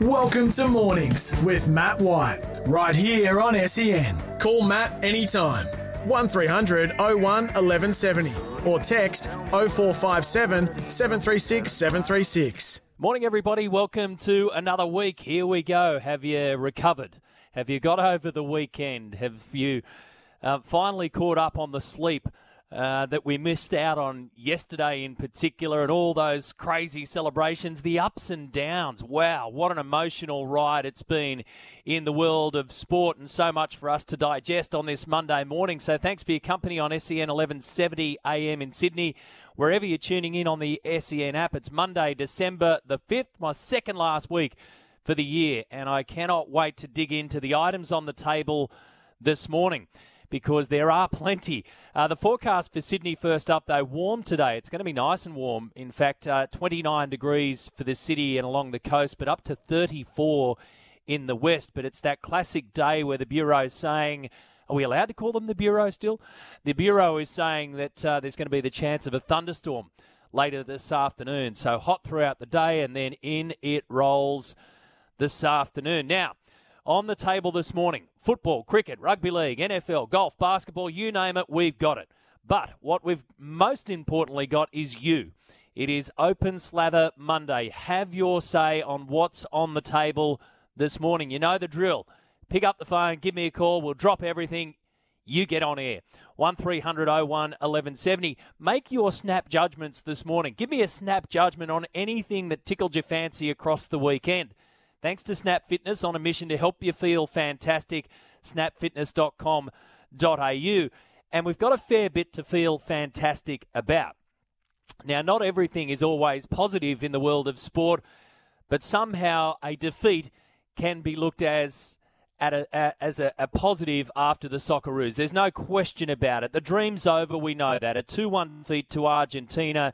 Welcome to Mornings with Matt White, right here on SEN. Call Matt anytime. 1300 01 1170 or text 0457 736 736. Morning, everybody. Welcome to another week. Here we go. Have you recovered? Have you got over the weekend? Have you uh, finally caught up on the sleep? Uh, that we missed out on yesterday in particular, and all those crazy celebrations, the ups and downs. Wow, what an emotional ride it's been in the world of sport, and so much for us to digest on this Monday morning. So thanks for your company on SEN 1170 AM in Sydney. Wherever you're tuning in on the SEN app, it's Monday, December the 5th, my second last week for the year, and I cannot wait to dig into the items on the table this morning because there are plenty. Uh, the forecast for Sydney first up, though, warm today. It's going to be nice and warm. In fact, uh, 29 degrees for the city and along the coast, but up to 34 in the west. But it's that classic day where the Bureau is saying, are we allowed to call them the Bureau still? The Bureau is saying that uh, there's going to be the chance of a thunderstorm later this afternoon. So hot throughout the day, and then in it rolls this afternoon. Now, on the table this morning football, cricket, rugby league, NFL, golf, basketball, you name it, we've got it. But what we've most importantly got is you. It is Open Slather Monday. Have your say on what's on the table this morning. You know the drill. Pick up the phone, give me a call, we'll drop everything. You get on air. 1300 01 1170. Make your snap judgments this morning. Give me a snap judgment on anything that tickled your fancy across the weekend. Thanks to Snap Fitness on a mission to help you feel fantastic. Snapfitness.com.au. And we've got a fair bit to feel fantastic about. Now, not everything is always positive in the world of sport, but somehow a defeat can be looked as at a, as a, a, positive after the Socceroos. There's no question about it. The dream's over. We know that. A 2 1 defeat to Argentina.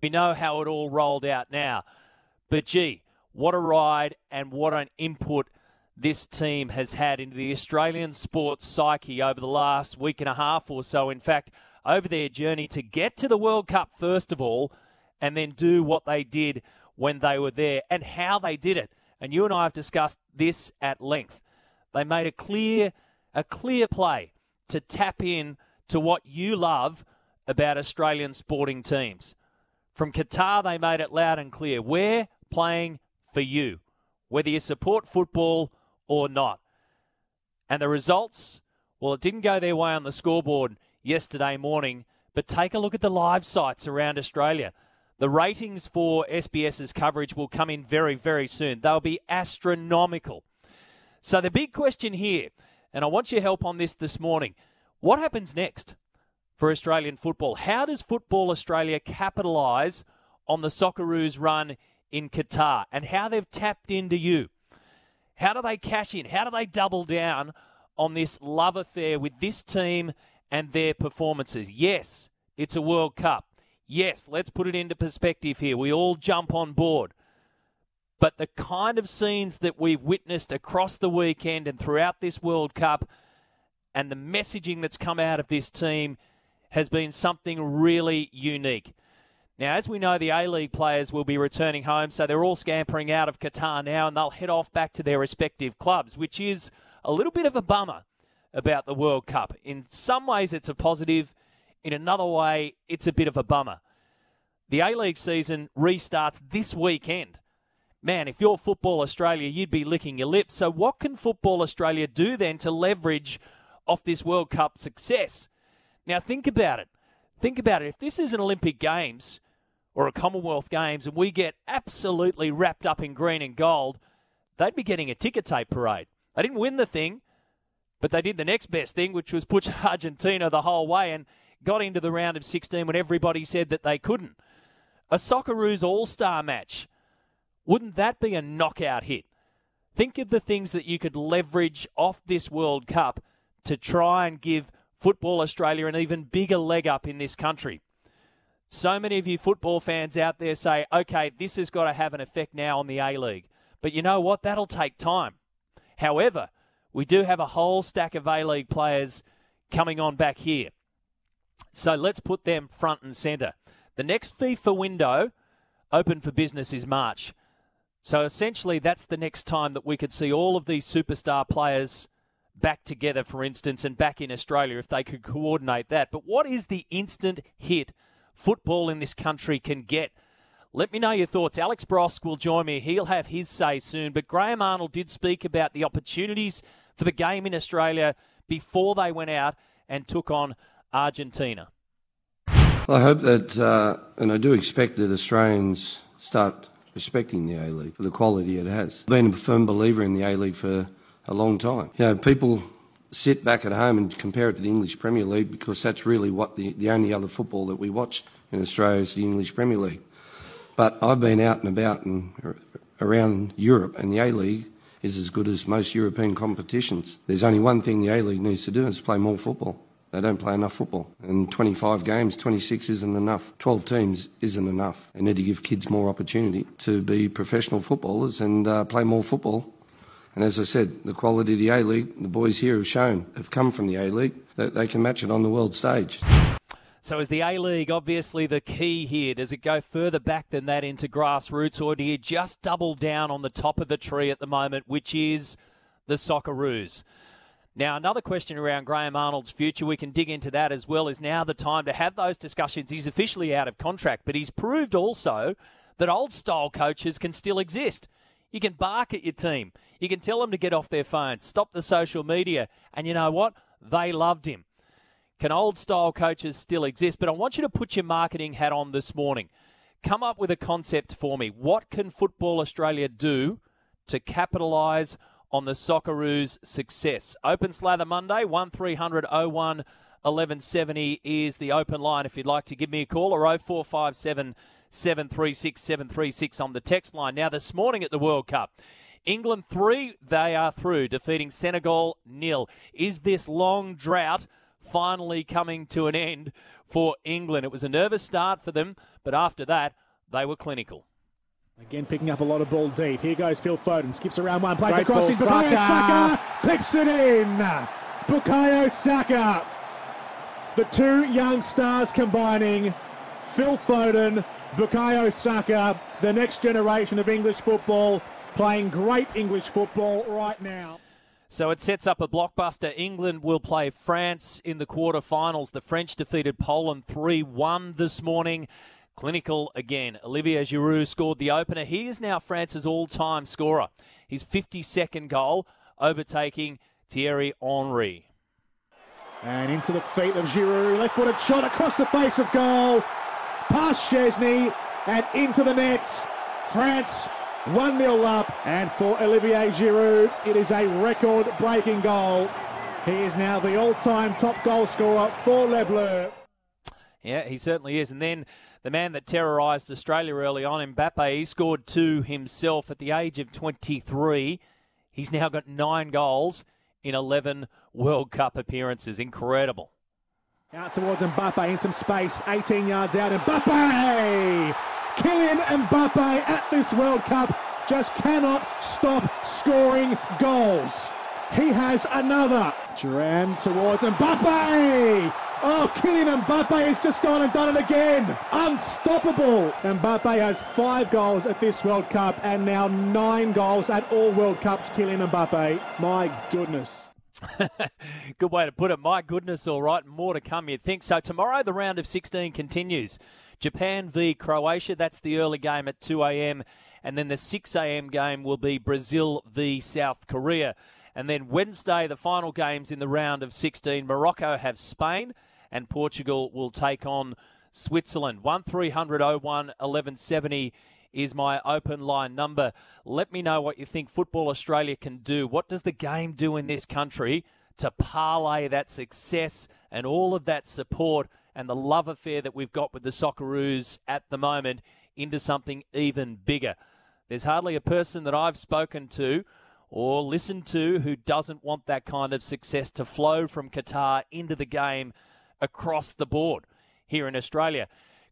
We know how it all rolled out now. But gee, what a ride and what an input this team has had into the Australian sports psyche over the last week and a half or so. In fact, over their journey to get to the World Cup, first of all, and then do what they did when they were there and how they did it. And you and I have discussed this at length. They made a clear, a clear play to tap in to what you love about Australian sporting teams. From Qatar, they made it loud and clear. We're playing for you, whether you support football or not. And the results, well, it didn't go their way on the scoreboard yesterday morning, but take a look at the live sites around Australia. The ratings for SBS's coverage will come in very, very soon. They'll be astronomical. So, the big question here, and I want your help on this this morning what happens next for Australian football? How does Football Australia capitalise on the Socceroos run in Qatar and how they've tapped into you. How do they cash in? How do they double down on this love affair with this team and their performances? Yes, it's a World Cup. Yes, let's put it into perspective here. We all jump on board. But the kind of scenes that we've witnessed across the weekend and throughout this World Cup and the messaging that's come out of this team has been something really unique. Now, as we know, the A League players will be returning home, so they're all scampering out of Qatar now and they'll head off back to their respective clubs, which is a little bit of a bummer about the World Cup. In some ways, it's a positive, in another way, it's a bit of a bummer. The A League season restarts this weekend. Man, if you're Football Australia, you'd be licking your lips. So, what can Football Australia do then to leverage off this World Cup success? Now, think about it. Think about it. If this is an Olympic Games, or a Commonwealth Games and we get absolutely wrapped up in green and gold, they'd be getting a ticker tape parade. They didn't win the thing, but they did the next best thing, which was push Argentina the whole way and got into the round of 16 when everybody said that they couldn't. A Socceroos All Star match. Wouldn't that be a knockout hit? Think of the things that you could leverage off this World Cup to try and give Football Australia an even bigger leg up in this country. So many of you football fans out there say, okay, this has got to have an effect now on the A League. But you know what? That'll take time. However, we do have a whole stack of A League players coming on back here. So let's put them front and centre. The next FIFA window open for business is March. So essentially, that's the next time that we could see all of these superstar players back together, for instance, and back in Australia if they could coordinate that. But what is the instant hit football in this country can get? Let me know your thoughts. Alex Brosque will join me. He'll have his say soon. But Graham Arnold did speak about the opportunities for the game in Australia before they went out and took on Argentina. I hope that, uh, and I do expect that Australians start respecting the A League for the quality it has. I've been a firm believer in the A League for a long time. You know, people sit back at home and compare it to the English Premier League because that's really what the, the only other football that we watch in Australia is the English Premier League. But I've been out and about and around Europe, and the A League is as good as most European competitions. There's only one thing the A League needs to do is play more football. They don't play enough football. And 25 games, 26 isn't enough. 12 teams isn't enough. They need to give kids more opportunity to be professional footballers and uh, play more football. And as I said, the quality of the A League, the boys here have shown, have come from the A League, that they can match it on the world stage. So is the A League obviously the key here? Does it go further back than that into grassroots, or do you just double down on the top of the tree at the moment, which is the Socceroos? Now, another question around Graham Arnold's future, we can dig into that as well. Is now the time to have those discussions? He's officially out of contract, but he's proved also that old style coaches can still exist. You can bark at your team, you can tell them to get off their phones, stop the social media, and you know what? They loved him. Can old style coaches still exist? But I want you to put your marketing hat on this morning. Come up with a concept for me. What can Football Australia do to capitalise on the Socceroos' success. Open Slather Monday, 1300 01 1170 is the open line if you'd like to give me a call or 0457 736 736 on the text line. Now, this morning at the World Cup, England 3, they are through, defeating Senegal nil. Is this long drought finally coming to an end for England? It was a nervous start for them, but after that, they were clinical. Again, picking up a lot of ball deep. Here goes Phil Foden. Skips around one, plays Great across. Ball, Bukayo Saka. clips it in. Bukayo Saka. The two young stars combining. Phil Foden, Bukayo Saka, the next generation of English football, playing great English football right now. So it sets up a blockbuster. England will play France in the quarterfinals. The French defeated Poland 3 1 this morning. Clinical again. Olivier Giroud scored the opener. He is now France's all time scorer. His 52nd goal, overtaking Thierry Henry. And into the feet of Giroud. Left footed shot across the face of goal. Past Szczesny and into the nets. France 1 0 up. And for Olivier Giroud, it is a record breaking goal. He is now the all time top goal scorer for Le Bleu. Yeah, he certainly is. And then the man that terrorised Australia early on, Mbappe, he scored two himself at the age of 23. He's now got nine goals in 11 World Cup appearances. Incredible. Out towards Mbappe in some space, 18 yards out. Mbappe! Kylian Mbappe at this World Cup just cannot stop scoring goals. He has another. Duran towards Mbappe! Oh, Kylian Mbappe has just gone and done it again. Unstoppable. Mbappe has five goals at this World Cup and now nine goals at all World Cups. Kylian Mbappe. My goodness. Good way to put it. My goodness, all right. More to come, you'd think. So, tomorrow the round of 16 continues. Japan v Croatia. That's the early game at 2 a.m. And then the 6 a.m. game will be Brazil v South Korea. And then Wednesday, the final games in the round of 16. Morocco have Spain and Portugal will take on Switzerland. 1300 01 1170 is my open line number. Let me know what you think Football Australia can do. What does the game do in this country to parlay that success and all of that support and the love affair that we've got with the Socceroos at the moment into something even bigger? There's hardly a person that I've spoken to or listened to who doesn't want that kind of success to flow from Qatar into the game across the board here in Australia.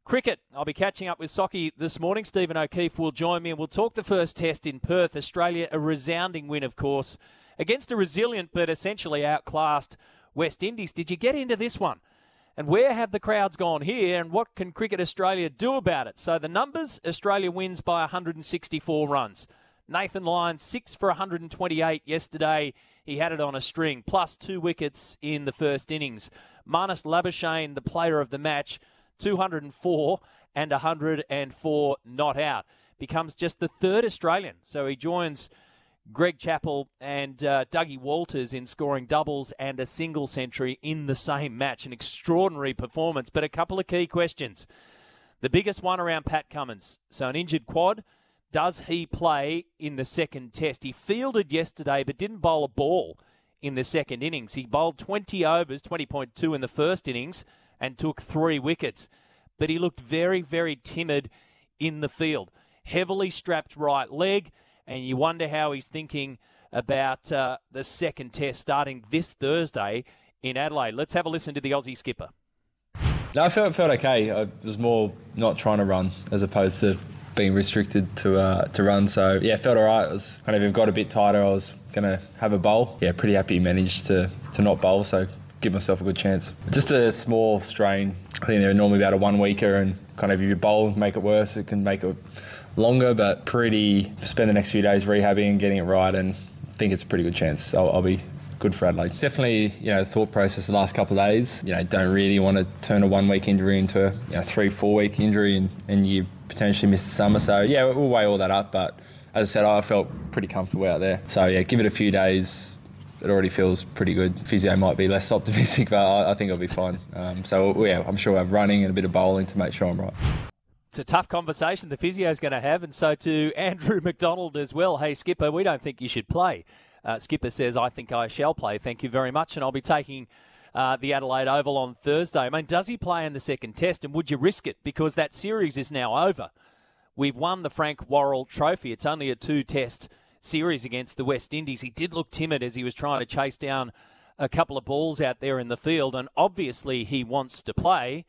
Cricket, I'll be catching up with Socky this morning. Stephen O'Keefe will join me and we'll talk the first test in Perth. Australia, a resounding win, of course, against a resilient but essentially outclassed West Indies. Did you get into this one? And where have the crowds gone here, and what can Cricket Australia do about it? So the numbers Australia wins by 164 runs. Nathan Lyon, 6 for 128 yesterday. He had it on a string, plus two wickets in the first innings. Marnus Labuschagne, the player of the match, 204 and 104 not out. Becomes just the third Australian. So he joins Greg Chappell and uh, Dougie Walters in scoring doubles and a single century in the same match. An extraordinary performance, but a couple of key questions. The biggest one around Pat Cummins. So, an injured quad. Does he play in the second test? He fielded yesterday, but didn't bowl a ball in the second innings. He bowled 20 overs, 20.2 in the first innings, and took three wickets. But he looked very, very timid in the field. Heavily strapped right leg and you wonder how he's thinking about uh, the second test starting this Thursday in Adelaide. Let's have a listen to the Aussie skipper. No, I felt felt okay. I was more not trying to run as opposed to being restricted to uh, to run. So yeah, felt alright. I was kind of got a bit tighter. I was gonna have a bowl. Yeah, pretty happy managed to to not bowl. So give myself a good chance. Just a small strain. I think they're normally about a one weeker, and kind of if you bowl, make it worse, it can make it longer, but pretty. Spend the next few days rehabbing and getting it right, and think it's a pretty good chance. I'll, I'll be good for Adelaide. Definitely, you know, thought process the last couple of days. You know, don't really want to turn a one week injury into a you know, three, four week injury and, and you potentially miss the summer. So, yeah, we'll weigh all that up. But as I said, I felt pretty comfortable out there. So, yeah, give it a few days. It already feels pretty good. Physio might be less optimistic, but I, I think I'll be fine. Um, so, yeah, I'm sure I'll have running and a bit of bowling to make sure I'm right it's a tough conversation the physio is going to have, and so to Andrew McDonald as well. Hey, Skipper, we don't think you should play. Uh, Skipper says, I think I shall play. Thank you very much. And I'll be taking uh, the Adelaide Oval on Thursday. I mean, does he play in the second test, and would you risk it? Because that series is now over. We've won the Frank Worrell Trophy. It's only a two test series against the West Indies. He did look timid as he was trying to chase down a couple of balls out there in the field, and obviously he wants to play.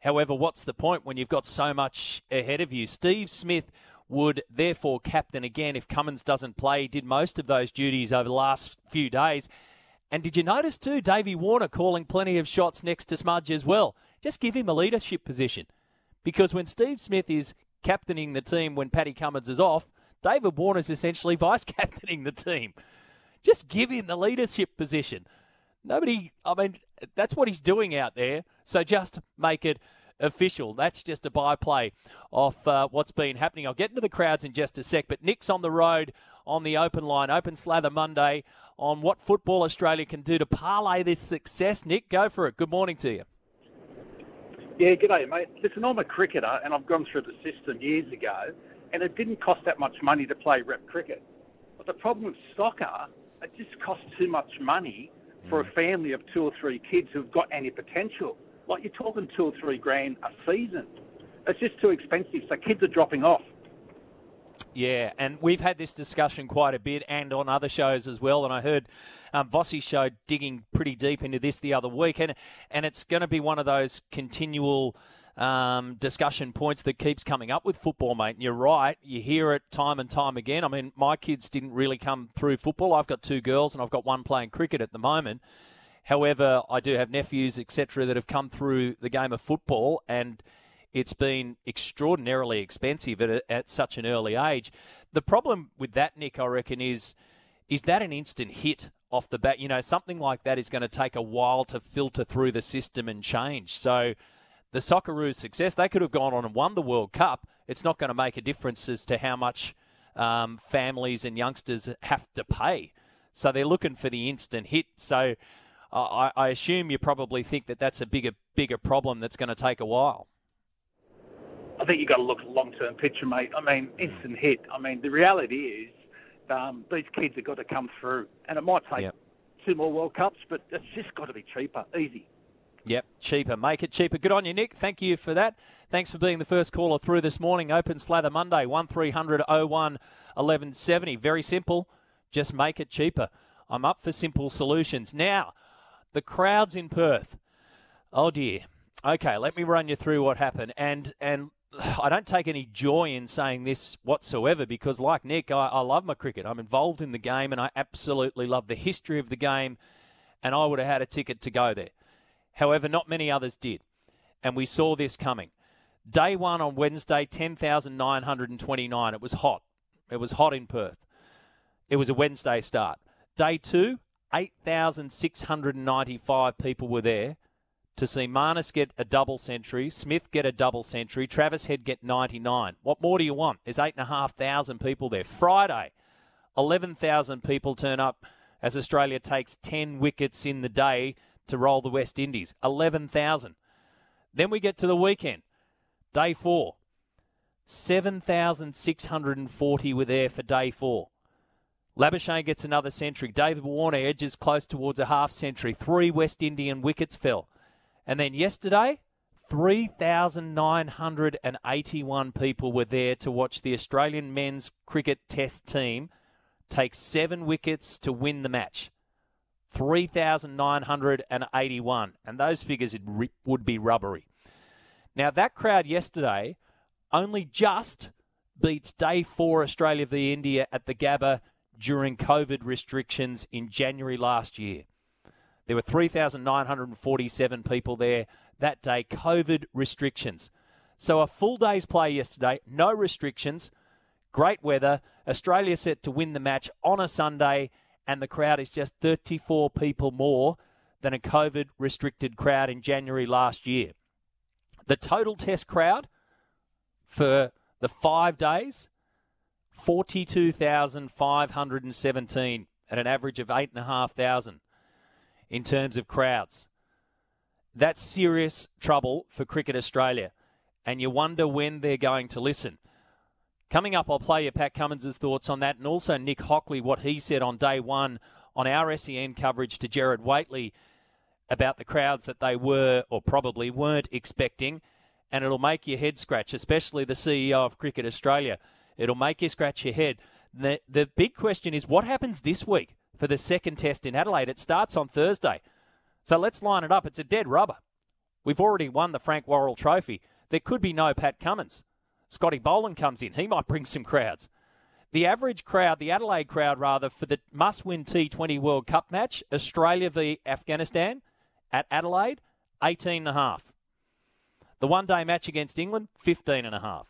However, what's the point when you've got so much ahead of you? Steve Smith would therefore captain again if Cummins doesn't play. He did most of those duties over the last few days. And did you notice too, Davey Warner calling plenty of shots next to Smudge as well? Just give him a leadership position. Because when Steve Smith is captaining the team when Paddy Cummins is off, David Warner's essentially vice captaining the team. Just give him the leadership position. Nobody, I mean, that's what he's doing out there. So just make it official. That's just a byplay of uh, what's been happening. I'll get into the crowds in just a sec, but Nick's on the road on the open line, Open Slather Monday, on what Football Australia can do to parlay this success. Nick, go for it. Good morning to you. Yeah, good day, mate. Listen, I'm a cricketer, and I've gone through the system years ago, and it didn't cost that much money to play rep cricket. But the problem with soccer, it just costs too much money for a family of two or three kids who've got any potential. Like you're talking two or three grand a season. It's just too expensive, so kids are dropping off. Yeah, and we've had this discussion quite a bit and on other shows as well. And I heard um, Vossi's show digging pretty deep into this the other week. And, and it's going to be one of those continual um, discussion points that keeps coming up with football, mate. And you're right. You hear it time and time again. I mean, my kids didn't really come through football. I've got two girls and I've got one playing cricket at the moment. However, I do have nephews, etc., that have come through the game of football, and it's been extraordinarily expensive at, a, at such an early age. The problem with that, Nick, I reckon, is is that an instant hit off the bat? You know, something like that is going to take a while to filter through the system and change. So the Socceroos' success, they could have gone on and won the World Cup. It's not going to make a difference as to how much um, families and youngsters have to pay. So they're looking for the instant hit. So I, I assume you probably think that that's a bigger bigger problem that's going to take a while. I think you've got to look at the long term picture, mate. I mean, instant hit. I mean, the reality is um, these kids have got to come through, and it might take yep. two more World Cups, but it's just got to be cheaper, easy Yep, cheaper. Make it cheaper. Good on you, Nick. Thank you for that. Thanks for being the first caller through this morning. Open Slather Monday, 1300 01 1170. Very simple. Just make it cheaper. I'm up for simple solutions. Now, the crowds in Perth. Oh dear. Okay, let me run you through what happened. And and I don't take any joy in saying this whatsoever because, like Nick, I, I love my cricket. I'm involved in the game and I absolutely love the history of the game. And I would have had a ticket to go there. However, not many others did. And we saw this coming. Day one on Wednesday, 10,929. It was hot. It was hot in Perth. It was a Wednesday start. Day two, 8,695 people were there to see Marnus get a double century, Smith get a double century, Travis Head get 99. What more do you want? There's 8,500 people there. Friday, 11,000 people turn up as Australia takes 10 wickets in the day to roll the West Indies. 11,000. Then we get to the weekend, day four. 7,640 were there for day four. Labuschagne gets another century. David Warner edges close towards a half century. Three West Indian wickets fell. And then yesterday, 3,981 people were there to watch the Australian men's cricket test team take seven wickets to win the match. 3,981. And those figures would be rubbery. Now, that crowd yesterday only just beats day four Australia v India at the Gabba during COVID restrictions in January last year. There were 3,947 people there that day, COVID restrictions. So a full day's play yesterday, no restrictions, great weather. Australia set to win the match on a Sunday, and the crowd is just 34 people more than a COVID restricted crowd in January last year. The total test crowd for the five days 42,517 at an average of 8,500 in terms of crowds. That's serious trouble for Cricket Australia, and you wonder when they're going to listen. Coming up, I'll play you Pat Cummins' thoughts on that, and also Nick Hockley, what he said on day one on our SEN coverage to Gerard Whateley about the crowds that they were or probably weren't expecting. And it'll make your head scratch, especially the CEO of Cricket Australia. It'll make you scratch your head. The, the big question is what happens this week for the second test in Adelaide? It starts on Thursday. So let's line it up. It's a dead rubber. We've already won the Frank Worrell Trophy. There could be no Pat Cummins. Scotty Boland comes in. He might bring some crowds. The average crowd, the Adelaide crowd rather, for the must win T20 World Cup match, Australia v Afghanistan at Adelaide, 18.5. The one day match against England, 15.5.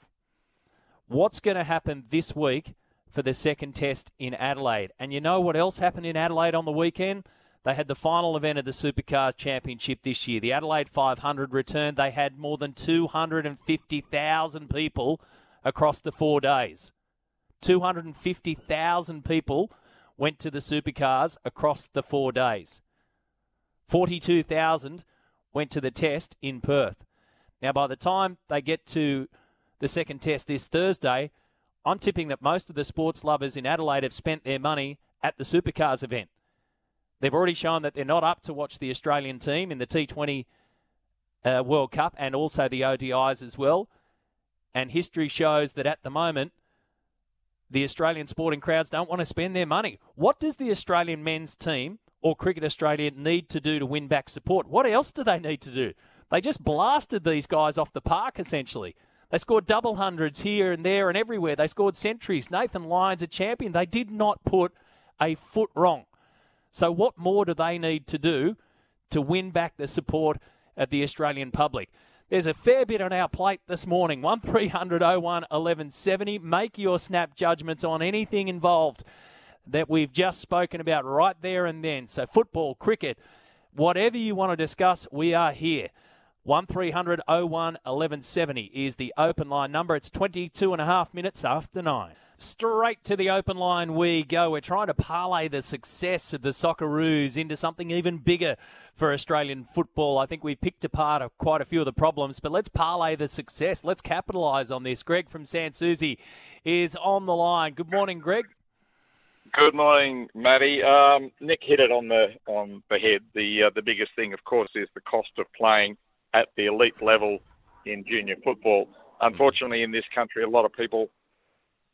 What's going to happen this week for the second test in Adelaide? And you know what else happened in Adelaide on the weekend? They had the final event of the Supercars Championship this year. The Adelaide 500 returned. They had more than 250,000 people across the four days. 250,000 people went to the Supercars across the four days. 42,000 went to the test in Perth. Now, by the time they get to the second test this Thursday, I'm tipping that most of the sports lovers in Adelaide have spent their money at the Supercars event. They've already shown that they're not up to watch the Australian team in the T20 uh, World Cup and also the ODIs as well. And history shows that at the moment, the Australian sporting crowds don't want to spend their money. What does the Australian men's team or Cricket Australia need to do to win back support? What else do they need to do? They just blasted these guys off the park, essentially. They scored double hundreds here and there and everywhere. They scored centuries. Nathan Lyon's a champion. They did not put a foot wrong. So, what more do they need to do to win back the support of the Australian public? There's a fair bit on our plate this morning. 1300 01 1170. Make your snap judgments on anything involved that we've just spoken about right there and then. So, football, cricket, whatever you want to discuss, we are here. 1300 01 1170 is the open line number. It's 22 and a half minutes after nine. Straight to the open line we go. We're trying to parlay the success of the Socceroos into something even bigger for Australian football. I think we've picked apart quite a few of the problems, but let's parlay the success. Let's capitalise on this. Greg from Sans Souci is on the line. Good morning, Greg. Good morning, Matty. Um, Nick hit it on the on the head. The uh, the biggest thing, of course, is the cost of playing at the elite level in junior football. Unfortunately, in this country, a lot of people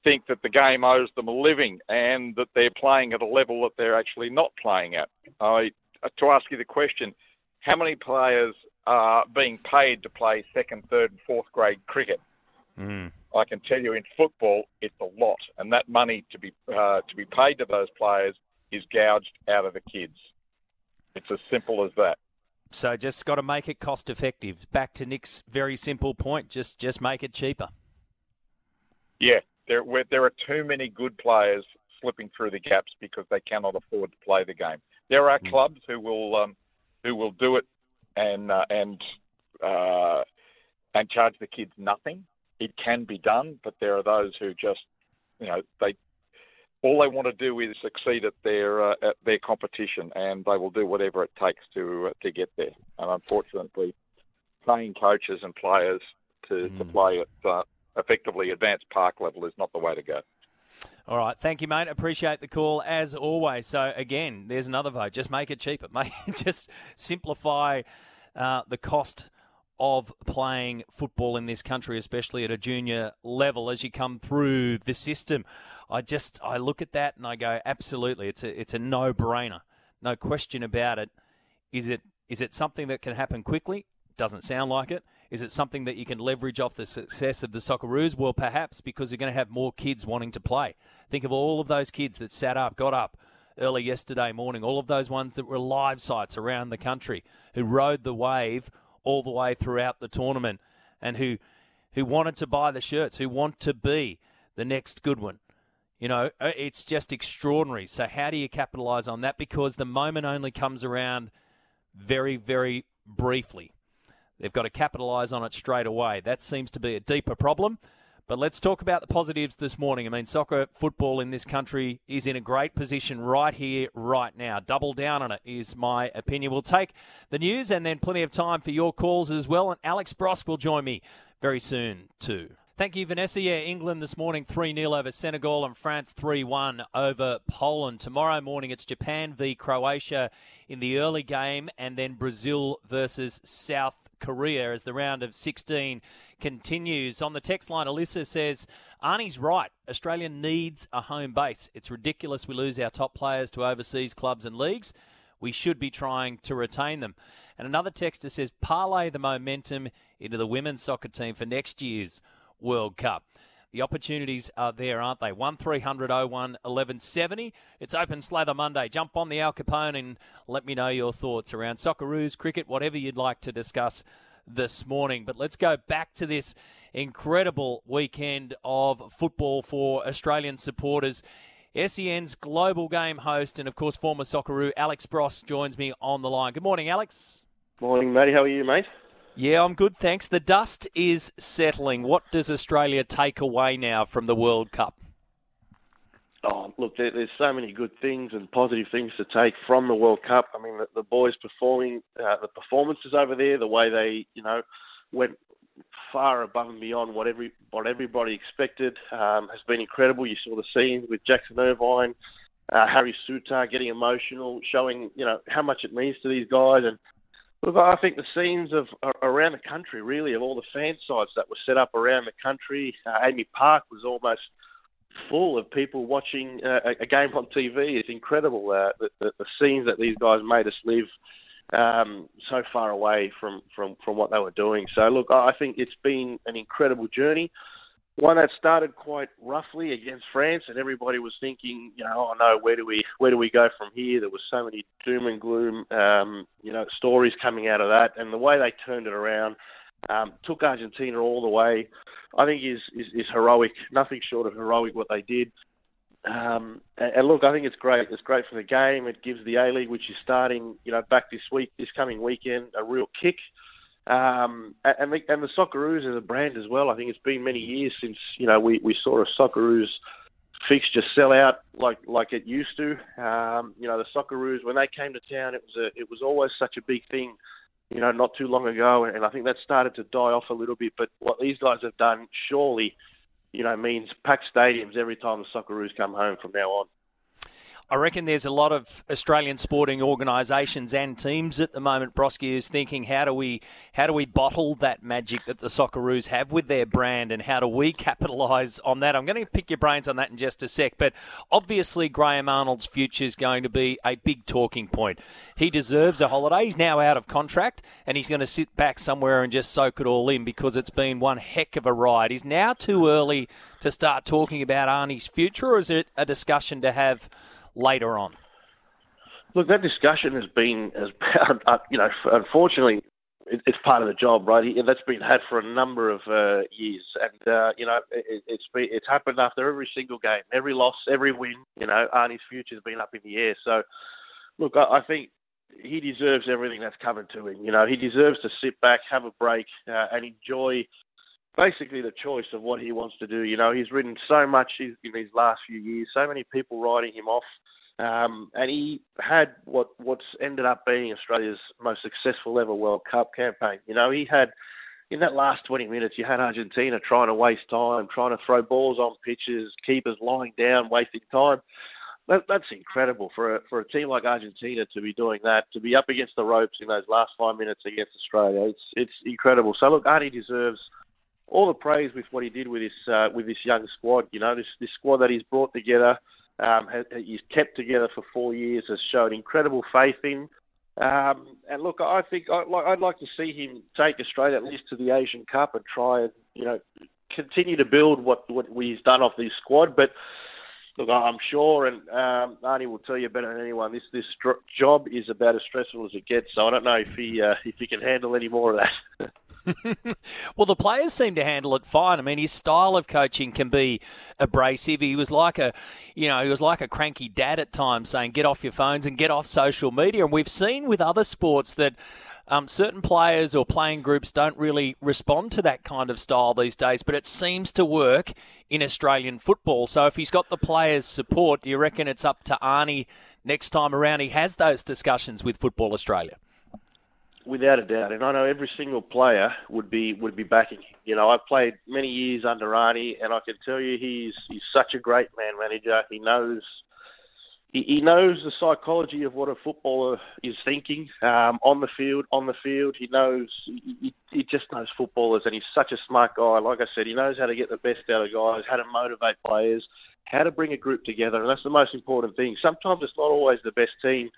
think that the game owes them a living and that they're playing at a level that they're actually not playing at. I, to ask you the question, how many players are being paid to play second, third, and fourth grade cricket? Mm. I can tell you in football, it's a lot, and that money to be uh, to be paid to those players is gouged out of the kids. It's as simple as that. So just got to make it cost effective. Back to Nick's very simple point: just just make it cheaper. Yeah, there there are too many good players slipping through the gaps because they cannot afford to play the game. There are mm. clubs who will um, who will do it and uh, and uh, and charge the kids nothing. It can be done, but there are those who just you know they all they want to do is succeed at their uh, at their competition, and they will do whatever it takes to uh, to get there. And unfortunately, paying coaches and players to, mm. to play at uh, effectively advanced park level is not the way to go. All right, thank you, mate. Appreciate the call as always. So again, there's another vote. Just make it cheaper. Make just simplify uh, the cost of playing football in this country, especially at a junior level, as you come through the system. I just I look at that and I go, absolutely, it's a it's a no brainer, no question about it. Is it is it something that can happen quickly? Doesn't sound like it. Is it something that you can leverage off the success of the Socceroos? Well, perhaps because you're going to have more kids wanting to play. Think of all of those kids that sat up, got up early yesterday morning, all of those ones that were live sites around the country who rode the wave all the way throughout the tournament and who who wanted to buy the shirts, who want to be the next good one. You know, uh, it's just extraordinary. So how do you capitalize on that because the moment only comes around very very briefly. They've got to capitalize on it straight away. That seems to be a deeper problem. But let's talk about the positives this morning. I mean, soccer football in this country is in a great position right here, right now. Double down on it is my opinion. We'll take the news and then plenty of time for your calls as well. And Alex Brosque will join me very soon, too. Thank you, Vanessa. Yeah, England this morning 3 0 over Senegal and France 3 1 over Poland. Tomorrow morning it's Japan v Croatia in the early game and then Brazil versus South Korea as the round of 16 continues. On the text line, Alyssa says, Arnie's right. Australia needs a home base. It's ridiculous we lose our top players to overseas clubs and leagues. We should be trying to retain them. And another texter says, parlay the momentum into the women's soccer team for next year's World Cup. The opportunities are there, aren't they? 1300 01 1170. It's Open Slather Monday. Jump on the Al Capone and let me know your thoughts around Socceroos, cricket, whatever you'd like to discuss this morning. But let's go back to this incredible weekend of football for Australian supporters. SEN's global game host and, of course, former Socceroo Alex Brosque joins me on the line. Good morning, Alex. Morning, Matty. How are you, mate? Yeah, I'm good, thanks. The dust is settling. What does Australia take away now from the World Cup? Oh, look, there, there's so many good things and positive things to take from the World Cup. I mean, the, the boys performing, uh, the performances over there, the way they, you know, went far above and beyond what every what everybody expected um, has been incredible. You saw the scenes with Jackson Irvine, uh, Harry Souttar getting emotional, showing you know how much it means to these guys, and Look, I think the scenes of around the country, really, of all the fan sites that were set up around the country. Uh, AAMI Park was almost full of people watching uh, a game on TV. It's incredible uh, the, the, the scenes that these guys made us live um, so far away from, from, from what they were doing. So, look, I think it's been an incredible journey one that started quite roughly against France, and everybody was thinking, you know, oh no, where do we where do we go from here? There was so many doom and gloom, um, you know, stories coming out of that, and the way they turned it around, um, took Argentina all the way. I think is, is is heroic. Nothing short of heroic what they did. Um, and, and look, I think it's great. It's great for the game. It gives the A League, which is starting, you know, back this week, this coming weekend, a real kick. Um, and the, and the Socceroos as a brand as well. I think it's been many years since you know we, we saw a Socceroos fixture sell out like like it used to. Um, you know the Socceroos when they came to town, it was a it was always such a big thing. You know, not too long ago, and I think that started to die off a little bit. But what these guys have done, surely, you know, means packed stadiums every time the Socceroos come home from now on. I reckon there's a lot of Australian sporting organisations and teams at the moment, Broski, is thinking how do we how do we bottle that magic that the Socceroos have with their brand and how do we capitalise on that? I'm going to pick your brains on that in just a sec, but obviously Graham Arnold's future is going to be a big talking point. He deserves a holiday. He's now out of contract and he's going to sit back somewhere and just soak it all in because it's been one heck of a ride. Is now too early to start talking about Arnie's future or is it a discussion to have later on? Look, that discussion has been, has, uh, you know, unfortunately, it's part of the job, right? That's been had for a number of uh, years, and uh, you know, it, it's been, it's happened after every single game, every loss, every win. You know, Arnie's future's been up in the air. So, look, I, I think he deserves everything that's coming to him. You know, he deserves to sit back, have a break, uh, and enjoy basically the choice of what he wants to do. You know, he's ridden so much in these last few years, so many people writing him off. Um, and he had what what's ended up being Australia's most successful ever World Cup campaign. You know, he had in that last 20 minutes, you had Argentina trying to waste time, trying to throw balls on pitches, keepers lying down, wasting time. That, that's incredible for a, for a team like Argentina to be doing that, to be up against the ropes in those last five minutes against Australia. It's it's incredible. So look, Arnie deserves all the praise with what he did with this uh, with this young squad. You know, this this squad that he's brought together um, has, he's kept together for four years, has shown incredible faith in. Um, and look, I think I, I'd like to see him take Australia at least to the Asian Cup and try and you know continue to build what what he's done off this squad. But look, I'm sure, and um, Arnie will tell you better than anyone. This this job is about as stressful as it gets. So I don't know if he uh, if he can handle any more of that. well, the players seem to handle it fine. I mean, his style of coaching can be abrasive. He was like a, you know, he was like a cranky dad at times, saying "get off your phones and get off social media." And we've seen with other sports that. Um, certain players or playing groups don't really respond to that kind of style these days, but it seems to work in Australian football. So if he's got the players' support, do you reckon it's up to Arnie next time around? He has those discussions with Football Australia without a doubt, and I know every single player would be would be backing. You know, I've played many years under Arnie, and I can tell you he's he's such a great man manager. He knows he, he knows the psychology of what a footballer is thinking um, on the field. On the field, he knows he, he just knows footballers, and he's such a smart guy. Like I said, he knows how to get the best out of guys, how to motivate players, how to bring a group together, and that's the most important thing. Sometimes it's not always the best team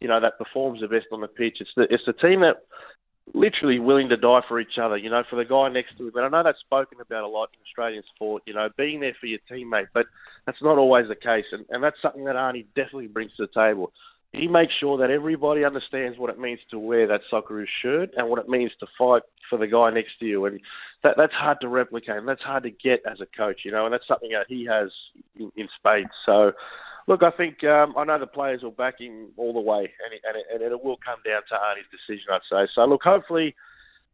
you know, that performs the best on the pitch. It's the it's the team that literally willing to die for each other, you know, for the guy next to him. And I know that's spoken about a lot in Australian sport, you know, being there for your teammate, but that's not always the case. And, and that's something that Arnie definitely brings to the table. He makes sure that everybody understands what it means to wear that Socceroos shirt and what it means to fight for the guy next to you. And that, that's hard to replicate and that's hard to get as a coach, you know, and that's something that he has in, in spades. So, Look, I think um, I know the players will back him all the way, and it, and, it, and it will come down to Arnie's decision, I'd say. So, look, hopefully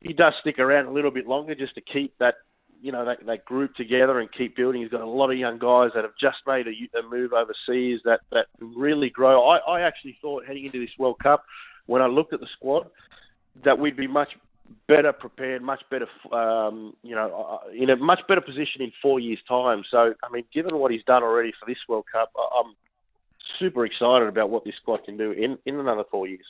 he does stick around a little bit longer just to keep that, you know, that, that group together and keep building. He's got a lot of young guys that have just made a, a move overseas that that really grow. I, I actually thought heading into this World Cup, when I looked at the squad, that we'd be much better prepared, much better, um, you know, uh, in a much better position in four years' time. So, I mean, given what he's done already for this World Cup, I'm super excited about what this squad can do in, in another four years.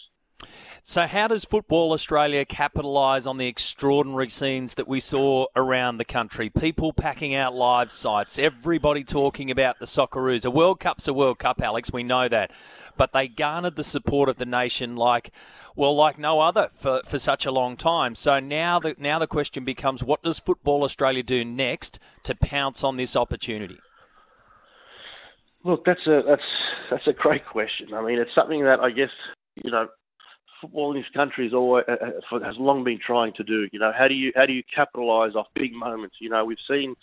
So, how does Football Australia capitalise on the extraordinary scenes that we saw around the country? People packing out live sites, everybody talking about the Socceroos. A World Cup's a World Cup, Alex, we know that. But they garnered the support of the nation like, well, like no other for, for such a long time. So now the, now the question becomes what does Football Australia do next to pounce on this opportunity? Look, that's a that's that's a great question. I mean, it's something that I guess you know football in this country has always uh, uh has long been trying to do. You know, how do you how do you capitalise off big moments? You know, we've seen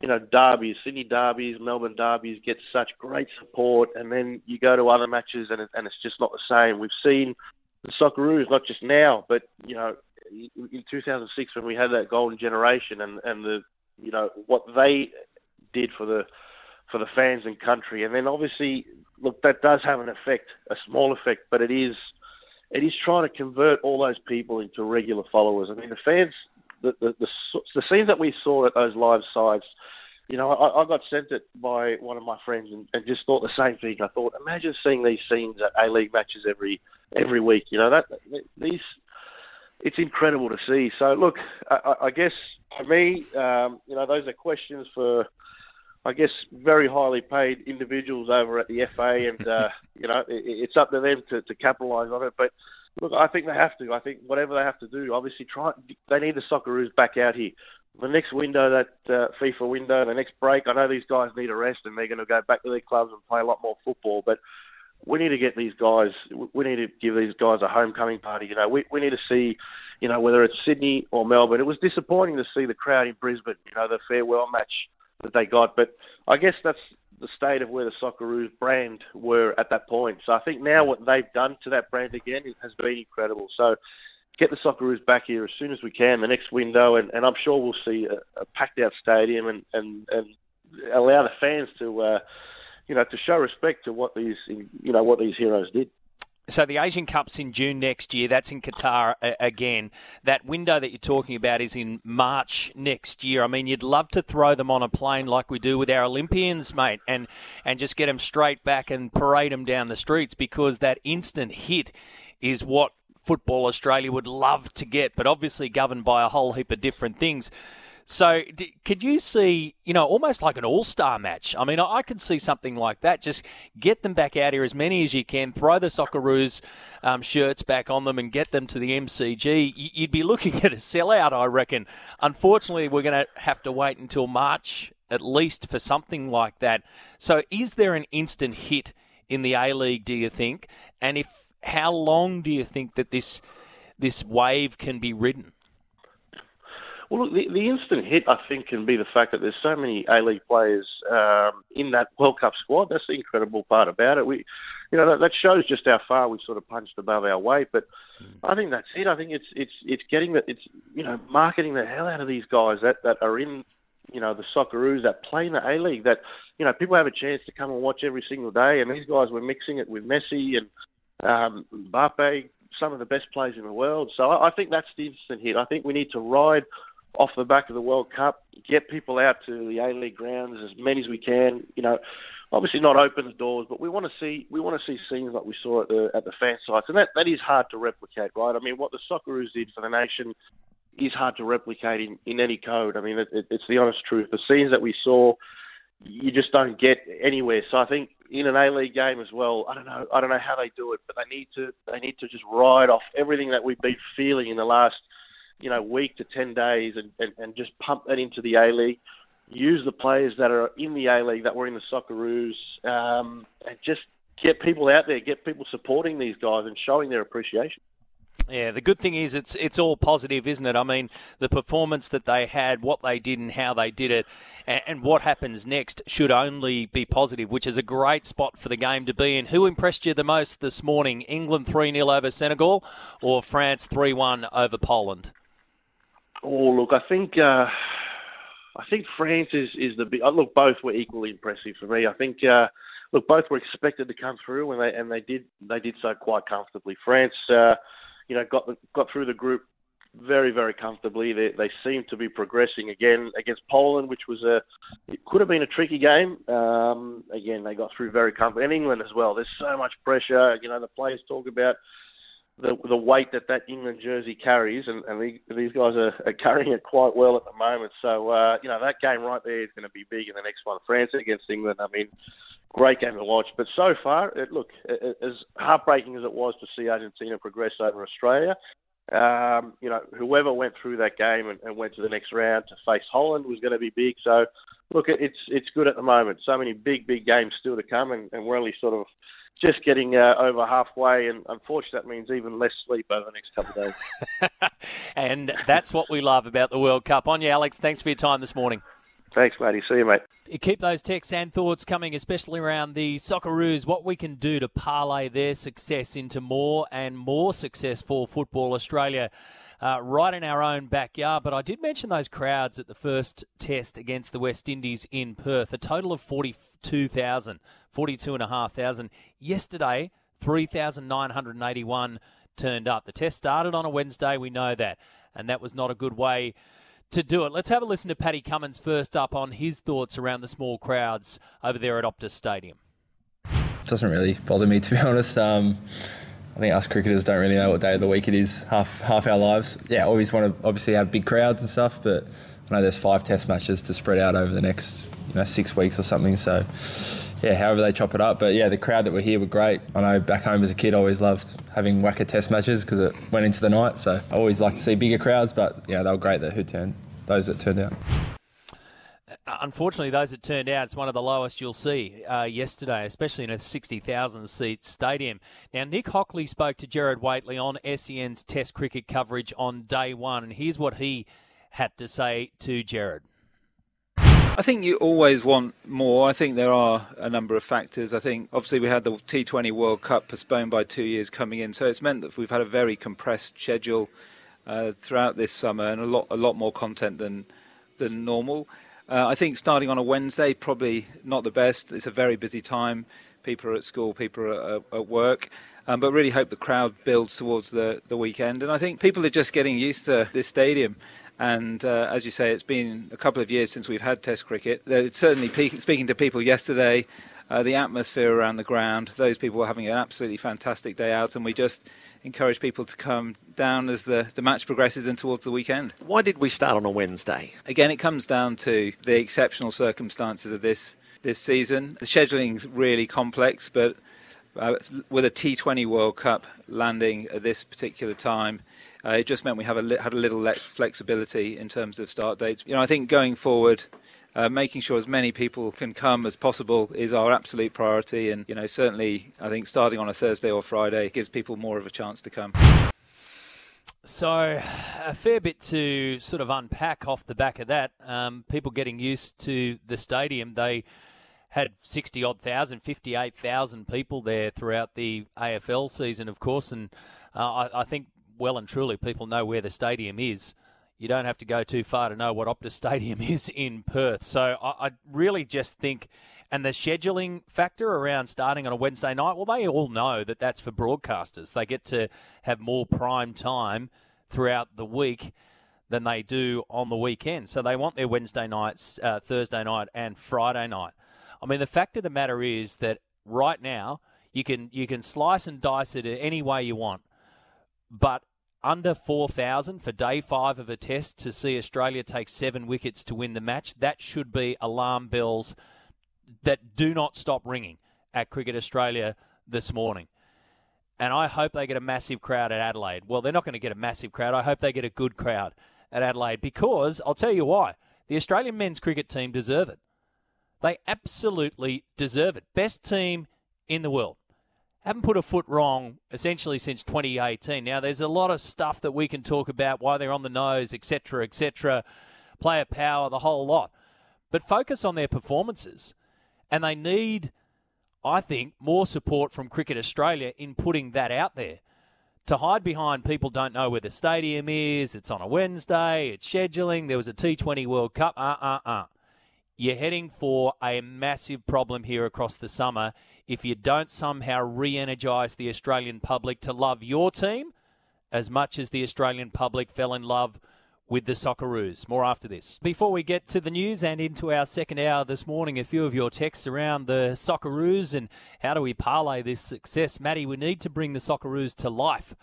you know derbies, Sydney derbies, Melbourne derbies get such great support, and then you go to other matches and and it's just not the same. We've seen the Socceroos not just now, but you know in 2006 when we had that golden generation and and the you know what they did for the for the fans and country. And then obviously, look, that does have an effect, a small effect, but it is it is trying to convert all those people into regular followers. I mean, the fans, the the, the, the scenes that we saw at those live sites, you know, I, I got sent it by one of my friends and, and just thought the same thing. I thought, imagine seeing these scenes at A League matches every every week. You know that these, it's incredible to see. So look, I, I guess for me, um, you know, those are questions for, I guess, very highly paid individuals over at the FA, and uh, you know, it, it's up to them to, to capitalise on it. But look, I think they have to. I think whatever they have to do, obviously, try. They need the Socceroos back out here the next window, that uh, FIFA window, the next break, I know these guys need a rest and they're going to go back to their clubs and play a lot more football. But we need to get these guys. We need to give these guys a homecoming party. You know, we we need to see, you know, whether it's Sydney or Melbourne. It was disappointing to see the crowd in Brisbane. You know, the farewell match that they got. But I guess that's the state of where the Socceroos brand were at that point. So I think now what they've done to that brand again has been incredible. So get the Socceroos back here as soon as we can, the next window, and, and I'm sure we'll see a, a packed out stadium and, and, and allow the fans to, uh, you know, to show respect to what these, you know, what these heroes did. So the Asian Cup's in June next year. That's in Qatar uh, again. That window that you're talking about is in March next year. I mean, you'd love to throw them on a plane like we do with our Olympians, mate, and and just get them straight back and parade them down the streets because that instant hit is what Football Australia would love to get, but obviously governed by a whole heap of different things. So, d- could you see, you know, almost like an all star match? I mean, I-, I could see something like that. Just get them back out here, as many as you can, throw the Socceroos um, shirts back on them and get them to the MCG. Y- you'd be looking at a sellout, I reckon. Unfortunately, we're going to have to wait until March at least for something like that. So, is there an instant hit in the A League, do you think? And if how long do you think that this this wave can be ridden? Well, look, the, the instant hit, I think, can be the fact that there's so many A League players um, in that World Cup squad. That's the incredible part about it. We, you know, that, that shows just how far we've sort of punched above our weight. But mm. I think that's it. I think it's it's it's getting that it's you know marketing the hell out of these guys that that are in you know the Socceroos that play in the A League. That you know people have a chance to come and watch every single day. And these guys were mixing it with Messi and um, Mbappe, some of the best players in the world. So I, I think that's the instant hit. I think we need to ride off the back of the World Cup, get people out to the A League grounds as many as we can. You know, obviously not open the doors, but we want to see we want to see scenes like we saw at the at the fan sites, and that that is hard to replicate, right? I mean, what the Socceroos did for the nation is hard to replicate in, in any code. I mean, it, it, it's the honest truth. The scenes that we saw, you just don't get anywhere. So I think in an A League game as well. I don't know. I don't know how they do it, but they need to. They need to just ride off everything that we've been feeling in the last, you know, week to ten days, and, and, and just pump that into the A League. Use the players that are in the A League that were in the Socceroos, um, and just get people out there, get people supporting these guys and showing their appreciation. Yeah, the good thing is it's it's all positive, isn't it? I mean, the performance that they had, what they did, and how they did it, and, and, what happens next should only be positive, which is a great spot for the game to be in. Who impressed you the most this morning? England three 0 over Senegal, or France three one over Poland? Oh, look, I think uh, I think France is is the big. Uh, look, both were equally impressive for me. I think. Uh, look, both were expected to come through, and they and they did they did so quite comfortably. France. Uh, you know, got got through the group very, very comfortably. They, they seem to be progressing again against Poland, which was a it could have been a tricky game. Um, again, they got through very comfortably, and England as well. There's so much pressure. You know, the players talk about the the weight that that England jersey carries, and, and these guys are, are carrying it quite well at the moment. So uh, you know, that game right there is going to be big in the next one. France against England. I mean, great game to watch. But so far, it, look, it, as heartbreaking as it was to see Argentina progress over Australia, um, you know, whoever went through that game and, and went to the next round to face Holland was going to be big. So, look, it's it's good at the moment. So many big, big games still to come, and, and we're only sort of just getting uh, over halfway, and unfortunately, that means even less sleep over the next couple of days. and that's what we love about the World Cup. On you, Alex. Thanks for your time this morning. Thanks, matey. See you, mate. Keep those texts and thoughts coming, especially around the Socceroos, what we can do to parlay their success into more and more success for Football Australia. Uh, right in our own backyard. But I did mention those crowds at the first test against the West Indies in Perth, a total of 42,000, 42,500. Yesterday, 3,981 turned up. The test started on a Wednesday, we know that, and that was not a good way to do it. Let's have a listen to Paddy Cummins first up on his thoughts around the small crowds over there at Optus Stadium. Doesn't really bother me to be honest. Um, I think us cricketers don't really know what day of the week it is half half our lives. Yeah, always want to obviously have big crowds and stuff, but I know there's five test matches to spread out over the next you know six weeks or something. So yeah, however they chop it up. But yeah, the crowd that were here were great. I know back home as a kid, I always loved having WACA test matches because it went into the night. So I always like to see bigger crowds. But yeah, they were great that who turned those that turned out. Uh, unfortunately, those that turned out, it's one of the lowest you'll see uh, yesterday, especially in a 60,000 seat stadium. Now, Nick Hockley spoke to Gerard Whateley on SEN's Test cricket coverage on day one, and here's what he had to say to Gerard? I think you always want more. I think there are a number of factors. I think obviously we had the T20 World Cup postponed by two years coming in, so it's meant that we've had a very compressed schedule uh, throughout this summer and a lot a lot more content than than normal. Uh, I think starting on a Wednesday probably not the best. It's a very busy time. People are at school, people are at, at work. Um, but really hope the crowd builds towards the, the weekend. And I think people are just getting used to this stadium. And uh, as you say, it's been a couple of years since we've had Test cricket. It's certainly speaking to people yesterday, uh, the atmosphere around the ground, those people were having an absolutely fantastic day out, and we just encourage people to come down as the, the match progresses and towards the weekend. Why did we start on a Wednesday? Again, it comes down to the exceptional circumstances of this this season. The scheduling's really complex, but uh, with a T20 World Cup landing at this particular time, uh, it just meant we have a li- had a little less flexibility in terms of start dates. You know, I think going forward, uh, making sure as many people can come as possible is our absolute priority. And you know, certainly, I think starting on a Thursday or Friday gives people more of a chance to come. So, a fair bit to sort of unpack off the back of that. Um, people getting used to the stadium. They had 60 odd thousand, 58,000 people there throughout the AFL season, of course. And uh, I, I, think well and truly people know where the stadium is. You don't have to go too far to know what Optus Stadium is in Perth. So I, I really just think, and the scheduling factor around starting on a Wednesday night, well, they all know that that's for broadcasters. They get to have more prime time throughout the week than they do on the weekend. So they want their Wednesday nights, uh, Thursday night, and Friday night. I mean, the fact of the matter is that right now you can you can slice and dice it any way you want, but under 4,000 for day five of a test to see Australia take seven wickets to win the match. That should be alarm bells that do not stop ringing at Cricket Australia this morning. And I hope they get a massive crowd at Adelaide. Well, they're not going to get a massive crowd. I hope they get a good crowd at Adelaide because I'll tell you why. The Australian men's cricket team deserve it. They absolutely deserve it. Best team in the world haven't put a foot wrong essentially since 2018. Now, there's a lot of stuff that we can talk about, why they're on the nose, etc., etc., player power, the whole lot. But focus on their performances. And they need, I think, more support from Cricket Australia in putting that out there. To hide behind people don't know where the stadium is, it's on a Wednesday, it's scheduling, there was a T20 World Cup, uh uh uh. You're heading for a massive problem here across the summer if you don't somehow re energise the Australian public to love your team as much as the Australian public fell in love with the Socceroos. More after this. Before we get to the news and into our second hour this morning, a few of your texts around the Socceroos and how do we parlay this success. Matty, we need to bring the Socceroos to life.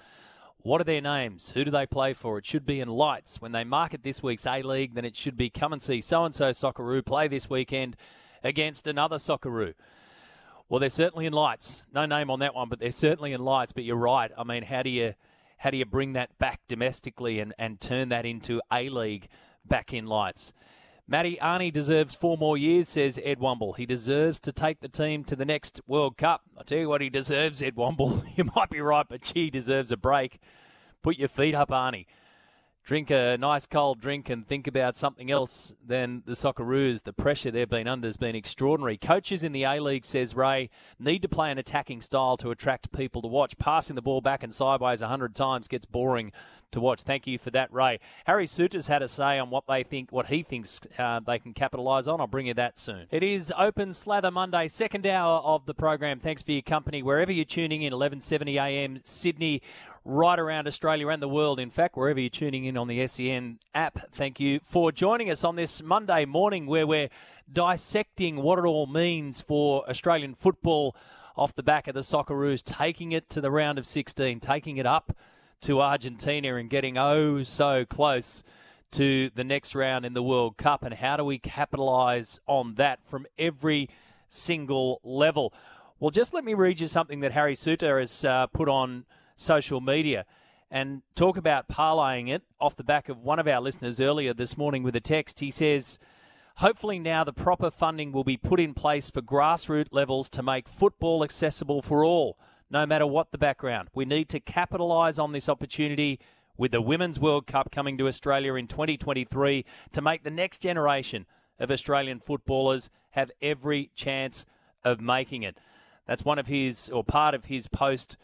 What are their names? Who do they play for? It should be in lights. When they market this week's A League, then it should be come and see so and so Socceroo play this weekend against another Socceroo. Well, they're certainly in lights. No name on that one, but they're certainly in lights. But you're right. I mean, how do you how do you bring that back domestically and, and turn that into A League back in lights? Matty Arnie deserves four more years, says Ed Womble. He deserves to take the team to the next World Cup. I'll tell you what he deserves, Ed Womble. you might be right, but gee, deserves a break. Put your feet up, Arnie drink a nice cold drink and think about something else than the Socceroos. The pressure they've been under has been extraordinary. Coaches in the A League, says Ray, need to play an attacking style to attract people to watch. Passing the ball back and sideways a hundred times gets boring to watch. Thank you for that, Ray. Harry Souttar's had a say on what they think, what he thinks uh, they can capitalise on. I'll bring you that soon. It is Open Slather Monday, second hour of the program. Thanks for your company wherever you're tuning in. 11:70 a.m. Sydney right around Australia and the world, in fact, wherever you're tuning in on the SEN app. Thank you for joining us on this Monday morning where we're dissecting what it all means for Australian football off the back of the Socceroos taking it to the round of 16, taking it up to Argentina and getting oh so close to the next round in the World Cup. And how do we capitalise on that from every single level? Well, just let me read you something that Harry Souttar has uh, put on social media and talk about parlaying it off the back of one of our listeners earlier this morning with a text. He says, Hopefully, now the proper funding will be put in place for grassroots levels to make football accessible for all, no matter what the background. We need to capitalise on this opportunity with the Women's World Cup coming to Australia in 2023 to make the next generation of Australian footballers have every chance of making it. That's one of his, or part of his post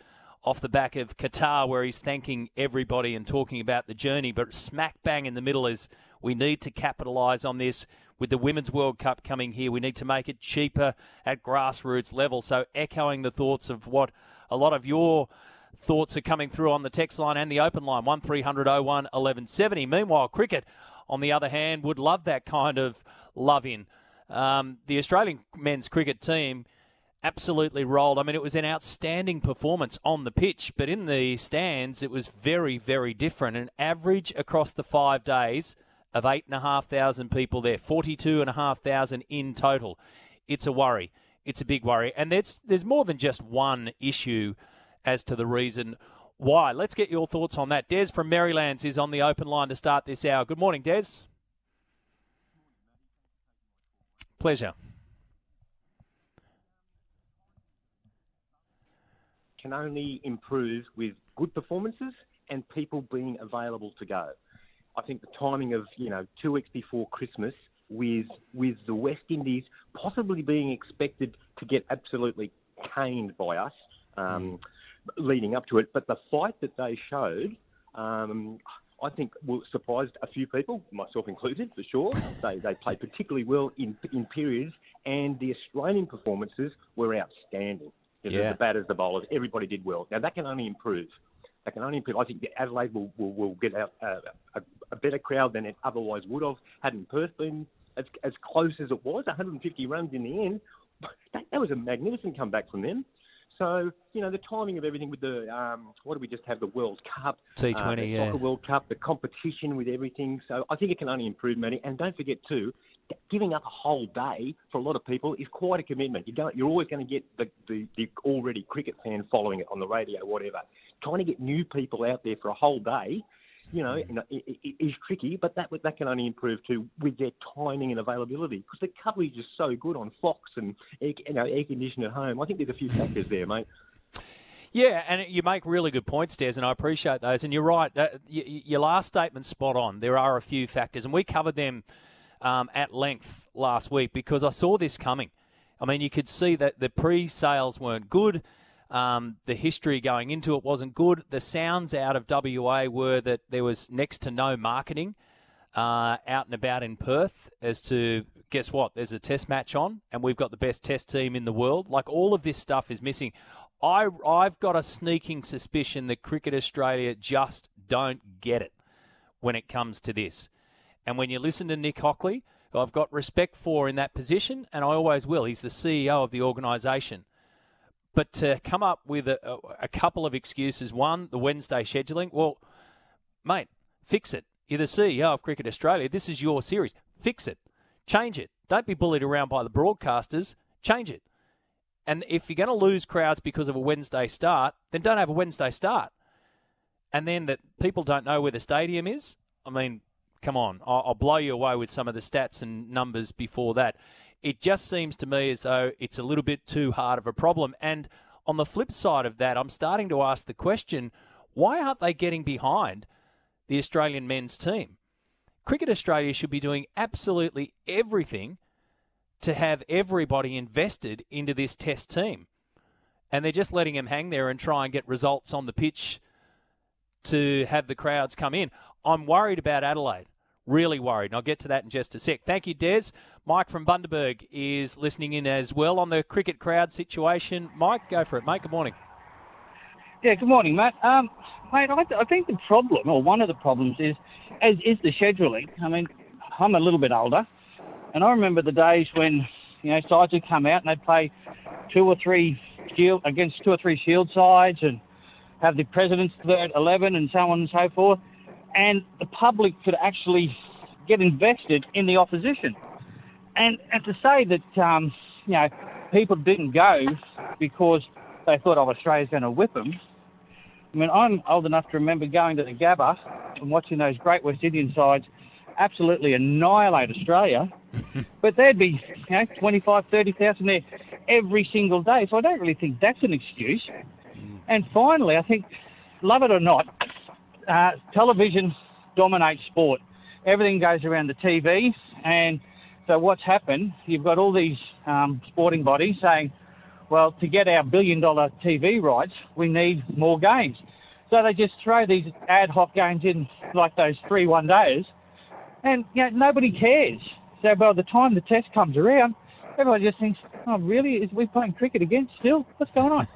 off the back of Qatar, where he's thanking everybody and talking about the journey. But smack bang in the middle is we need to capitalise on this with the Women's World Cup coming here. We need to make it cheaper at grassroots level. So, echoing the thoughts of what a lot of your thoughts are coming through on the text line and the open line 1300 01 1170. Meanwhile, cricket, on the other hand, would love that kind of love in. Um, the Australian men's cricket team absolutely rolled. I mean, it was an outstanding performance on the pitch, but in the stands, it was very, very different. An average across the five days of 8,500 people there, 42,500 in total. It's a worry. It's a big worry. And there's, there's more than just one issue as to the reason why. Let's get your thoughts on that. Des from Merrylands is on the open line to start this hour. Good morning, Des. Pleasure. Can only improve with good performances and people being available to go. I think the timing of you know two weeks before Christmas, with with the West Indies possibly being expected to get absolutely caned by us um, leading up to it, but the fight that they showed. Um, I think surprised a few people, myself included, for sure. They, they played particularly well in, in periods, and the Australian performances were outstanding. Yeah. The batters, the bowlers, everybody did well. Now that can only improve. That can only improve. I think Adelaide will, will, will get out uh, a, a, better crowd than it otherwise would have. Hadn't Perth been as, as close as it was, 150 runs in the end, that, that was a magnificent comeback from them. So you know the timing of everything with the um, what do we just have the World Cup, T20, uh, the yeah, Soccer World Cup, the competition with everything. So I think it can only improve, Matty. And don't forget too, giving up a whole day for a lot of people is quite a commitment. You don't, you're always going to get the, the, the already cricket fan following it on the radio, whatever. Trying to get new people out there for a whole day, you know, mm. it, it is tricky, but that that can only improve too with their timing and availability because the coverage is so good on Fox and air, you know air conditioned at home. I think there's a few factors there, mate. Yeah, and you make really good points, Des, and I appreciate those. And you're right. Uh, your last statement spot on. There are a few factors, and we covered them um, at length last week because I saw this coming. I mean, you could see that the pre-sales weren't good. Um, the history going into it wasn't good. The sounds out of WA were that there was next to no marketing uh, out and about in Perth as to guess what? There's a test match on, and we've got the best test team in the world. Like all of this stuff is missing. I I've got a sneaking suspicion that Cricket Australia just don't get it when it comes to this. And when you listen to Nick Hockley, I've got respect for in that position, and I always will. He's the CEO of the organisation. But to come up with a, a, couple of excuses, one, the Wednesday scheduling, well, mate, fix it. You're the CEO of Cricket Australia. This is your series. Fix it. Change it. Don't be bullied around by the broadcasters. Change it. And if you're going to lose crowds because of a Wednesday start, then don't have a Wednesday start. And then that people don't know where the stadium is. I mean, come on, I'll, I'll blow you away with some of the stats and numbers before that. It just seems to me as though it's a little bit too hard of a problem. And on the flip side of that, I'm starting to ask the question why aren't they getting behind the Australian men's team? Cricket Australia should be doing absolutely everything to have everybody invested into this test team. And they're just letting them hang there and try and get results on the pitch to have the crowds come in. I'm worried about Adelaide really worried. And I'll get to that in just a sec. Thank you, Des. Mike from Bundaberg is listening in as well on the cricket crowd situation. Mike, go for it, mate. Good morning. Yeah, good morning, Matt. Um, mate, I, I think the problem, or one of the problems, is as is the scheduling. I mean, I'm a little bit older, and I remember the days when you know sides would come out and they'd play two or three shield against two or three shield sides, and have the president's third eleven, and so on and so forth, and the public could actually get invested in the opposition. And and to say that um, you know people didn't go because they thought oh Australia's going to whip them. I mean, I'm old enough to remember going to the Gabba and watching those great West Indian sides absolutely annihilate Australia. but there'd be, you know, 25, 30,000 there every single day. So I don't really think that's an excuse. And finally, I think, love it or not, uh, television dominates sport. Everything goes around the TV. And so what's happened, you've got all these um, sporting bodies saying, well, to get our billion dollar TV rights, we need more games. So they just throw these ad hoc games in like those three one days, and you know, nobody cares. So by the time the test comes around, everybody just thinks, "Oh, really? Is we playing cricket again still? What's going on?"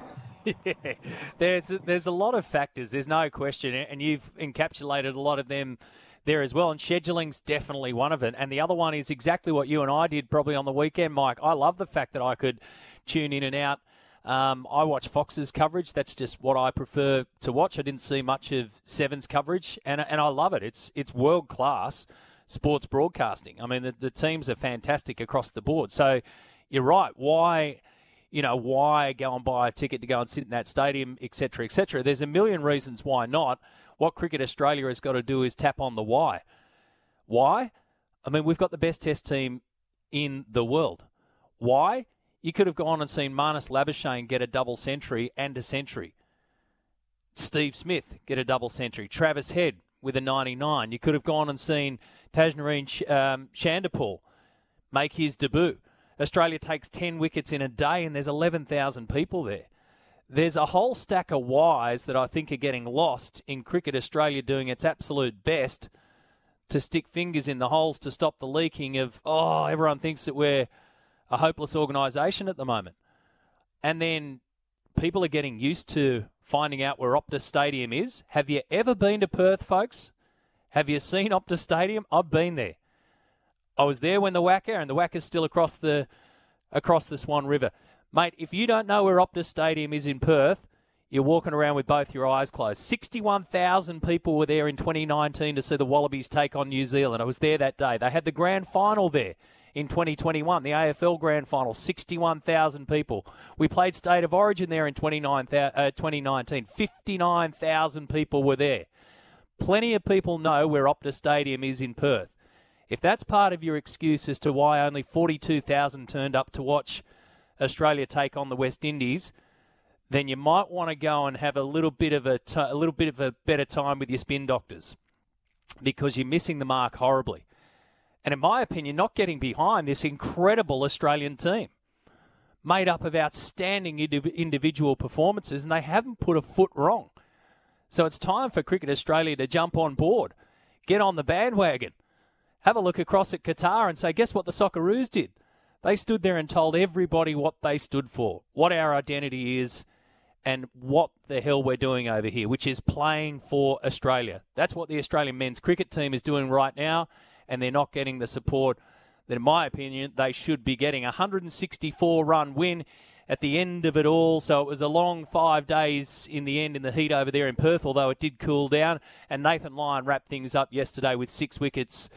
yeah, there's there's a lot of factors. There's no question, and you've encapsulated a lot of them there as well. And scheduling's definitely one of it. And the other one is exactly what you and I did probably on the weekend, Mike. I love the fact that I could tune in and out. Um, I watch Fox's coverage. That's just what I prefer to watch. I didn't see much of Seven's coverage, and and I love it. It's it's world class sports broadcasting. I mean, the, the teams are fantastic across the board. So you're right. Why? You know, why go and buy a ticket to go and sit in that stadium, etc., etc. There's a million reasons why not. What Cricket Australia has got to do is tap on the why. Why? I mean, we've got the best test team in the world. Why? You could have gone and seen Marnus Labuschagne get a double century and a century. Steve Smith get a double century. Travis Head with a 99. You could have gone and seen Tagenarine um, Chanderpaul make his debut. Australia takes 10 wickets in a day and there's 11,000 people there. There's a whole stack of whys that I think are getting lost in Cricket Australia doing its absolute best to stick fingers in the holes to stop the leaking of, oh, everyone thinks that we're a hopeless organisation at the moment. And then people are getting used to finding out where Optus Stadium is. Have you ever been to Perth, folks? Have you seen Optus Stadium? I've been there. I was there when the WACA, and the WACA's still across the across the Swan River. Mate, if you don't know where Optus Stadium is in Perth, you're walking around with both your eyes closed. 61,000 people were there in 2019 to see the Wallabies take on New Zealand. I was there that day. They had the grand final there in 2021, the AFL Grand Final, 61,000 people. We played State of Origin there in 2019, uh, 59,000 people were there. Plenty of people know where Optus Stadium is in Perth. If that's part of your excuse as to why only 42,000 turned up to watch Australia take on the West Indies, then you might want to go and have a little bit of a, t- a little bit of a better time with your spin doctors because you're missing the mark horribly and in my opinion, not getting behind this incredible Australian team made up of outstanding individual performances, and they haven't put a foot wrong. So it's time for Cricket Australia to jump on board, get on the bandwagon, have a look across at Qatar and say, guess what the Socceroos did? They stood there and told everybody what they stood for, what our identity is, and what the hell we're doing over here, which is playing for Australia. That's what the Australian men's cricket team is doing right now and they're not getting the support that, in my opinion, they should be getting. A 164 run win at the end of it all. So it was a long five days in the end in the heat over there in Perth, although it did cool down. And Nathan Lyon wrapped things up yesterday with six wickets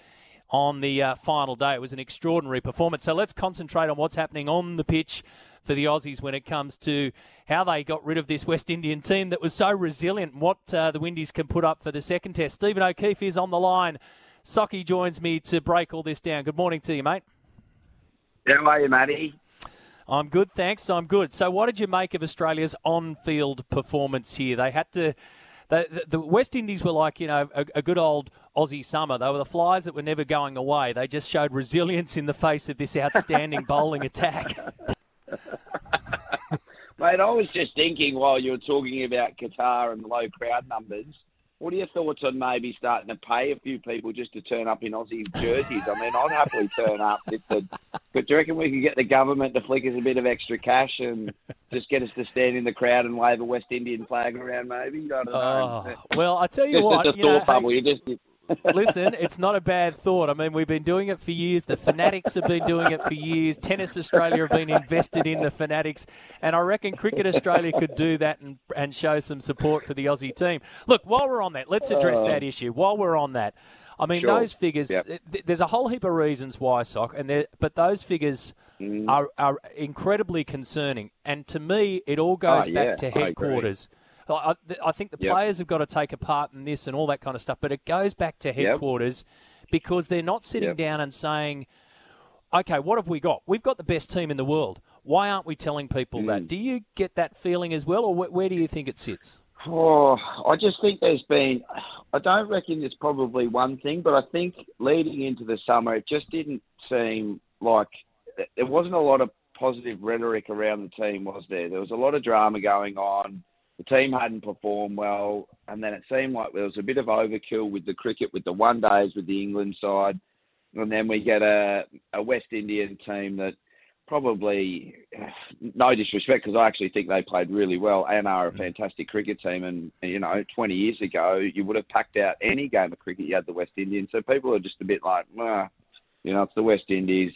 on the uh, final day. It was an extraordinary performance. So let's concentrate on what's happening on the pitch for the Aussies when it comes to how they got rid of this West Indian team that was so resilient and what uh, the Windies can put up for the second test. Stephen O'Keefe is on the line Socky joins me to break all this down. Good morning to you, mate. How are you, Matty? I'm good, thanks. I'm good. So, what did you make of Australia's on-field performance here? They had to. The, the West Indies were like, you know, a, a, good old Aussie summer. They were the flies that were never going away. They just showed resilience in the face of this outstanding bowling attack. Mate, I was just thinking while you were talking about Qatar and low crowd numbers, what are your thoughts on maybe starting to pay a few people just to turn up in Aussie jerseys? I mean, I'd happily turn up if the But do you reckon we could get the government to flick us a bit of extra cash and just get us to stand in the crowd and wave a West Indian flag around? Maybe I don't know. Oh, well, I tell you It's what, just a you know, bubble. hey, You just Listen, it's not a bad thought. I mean, we've been doing it for years. The Fanatics have been doing it for years. Tennis Australia have been invested in the Fanatics. And I reckon Cricket Australia could do that and, and show some support for the Aussie team. Look, while we're on that, let's address that issue. While we're on that, I mean, Sure. those figures, Yep. th- there's a whole heap of reasons why, Sock, and there, but those figures Mm. are, are incredibly concerning. And to me, it all goes Oh, back yeah, to headquarters. I, think the Yep. players have got to take a part in this and all that kind of stuff, but it goes back to headquarters because they're not sitting Yep. down and saying, okay, what have we got? We've got the best team in the world. Why aren't we telling people Mm. that? Do you get that feeling as well, or where, where do you think it sits? Oh, I just think there's been. I don't reckon it's probably one thing, but I think leading into the summer, it just didn't seem like there wasn't a lot of positive rhetoric around the team, was there? There was a lot of drama going on. The team hadn't performed well, and then it seemed like there was a bit of overkill with the cricket, with the one days with the England side, and then we get a, a West Indian team that probably, no disrespect, because I actually think they played really well and are a fantastic cricket team. And you know, 20 years ago, you would have packed out any game of cricket you had the West Indians. So people are just a bit like, ah, you know, it's the West Indies.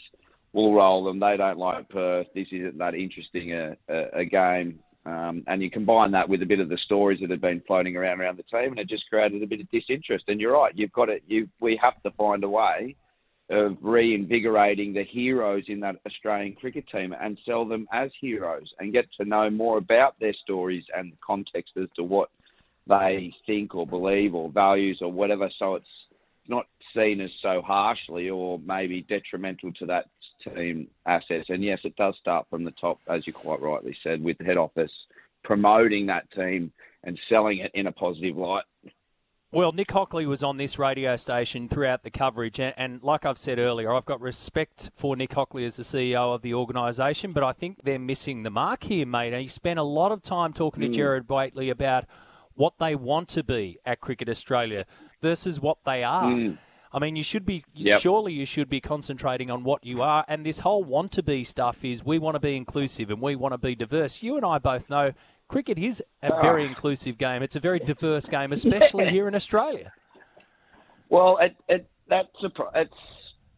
We'll roll them. They don't like Perth. This isn't that interesting a, a, a game. Um, and you combine that with a bit of the stories that have been floating around around the team, and it just created a bit of disinterest. And you're right, you've got it. You we have to find a way of reinvigorating the heroes in that Australian cricket team and sell them as heroes and get to know more about their stories and context as to what they think or believe or values or whatever. So it's not seen as so harshly or maybe detrimental to that team assets. And yes, it does start from the top, as you quite rightly said, with the head office promoting that team and selling it in a positive light. Well, Nick Hockley was on this radio station throughout the coverage, and, and like I've said earlier, I've got respect for Nick Hockley as the CEO of the organisation, but I think they're missing the mark here, mate. And he spent a lot of time talking to Mm. Gerard Whateley about what they want to be at Cricket Australia versus what they are. Mm. I mean, you should be Yep. surely you should be concentrating on what you are, and this whole want to be stuff is we want to be inclusive and we want to be diverse. You and I both know cricket is a very Ah. inclusive game. It's a very diverse game, especially Yeah. here in Australia. Well, it, it that's a it's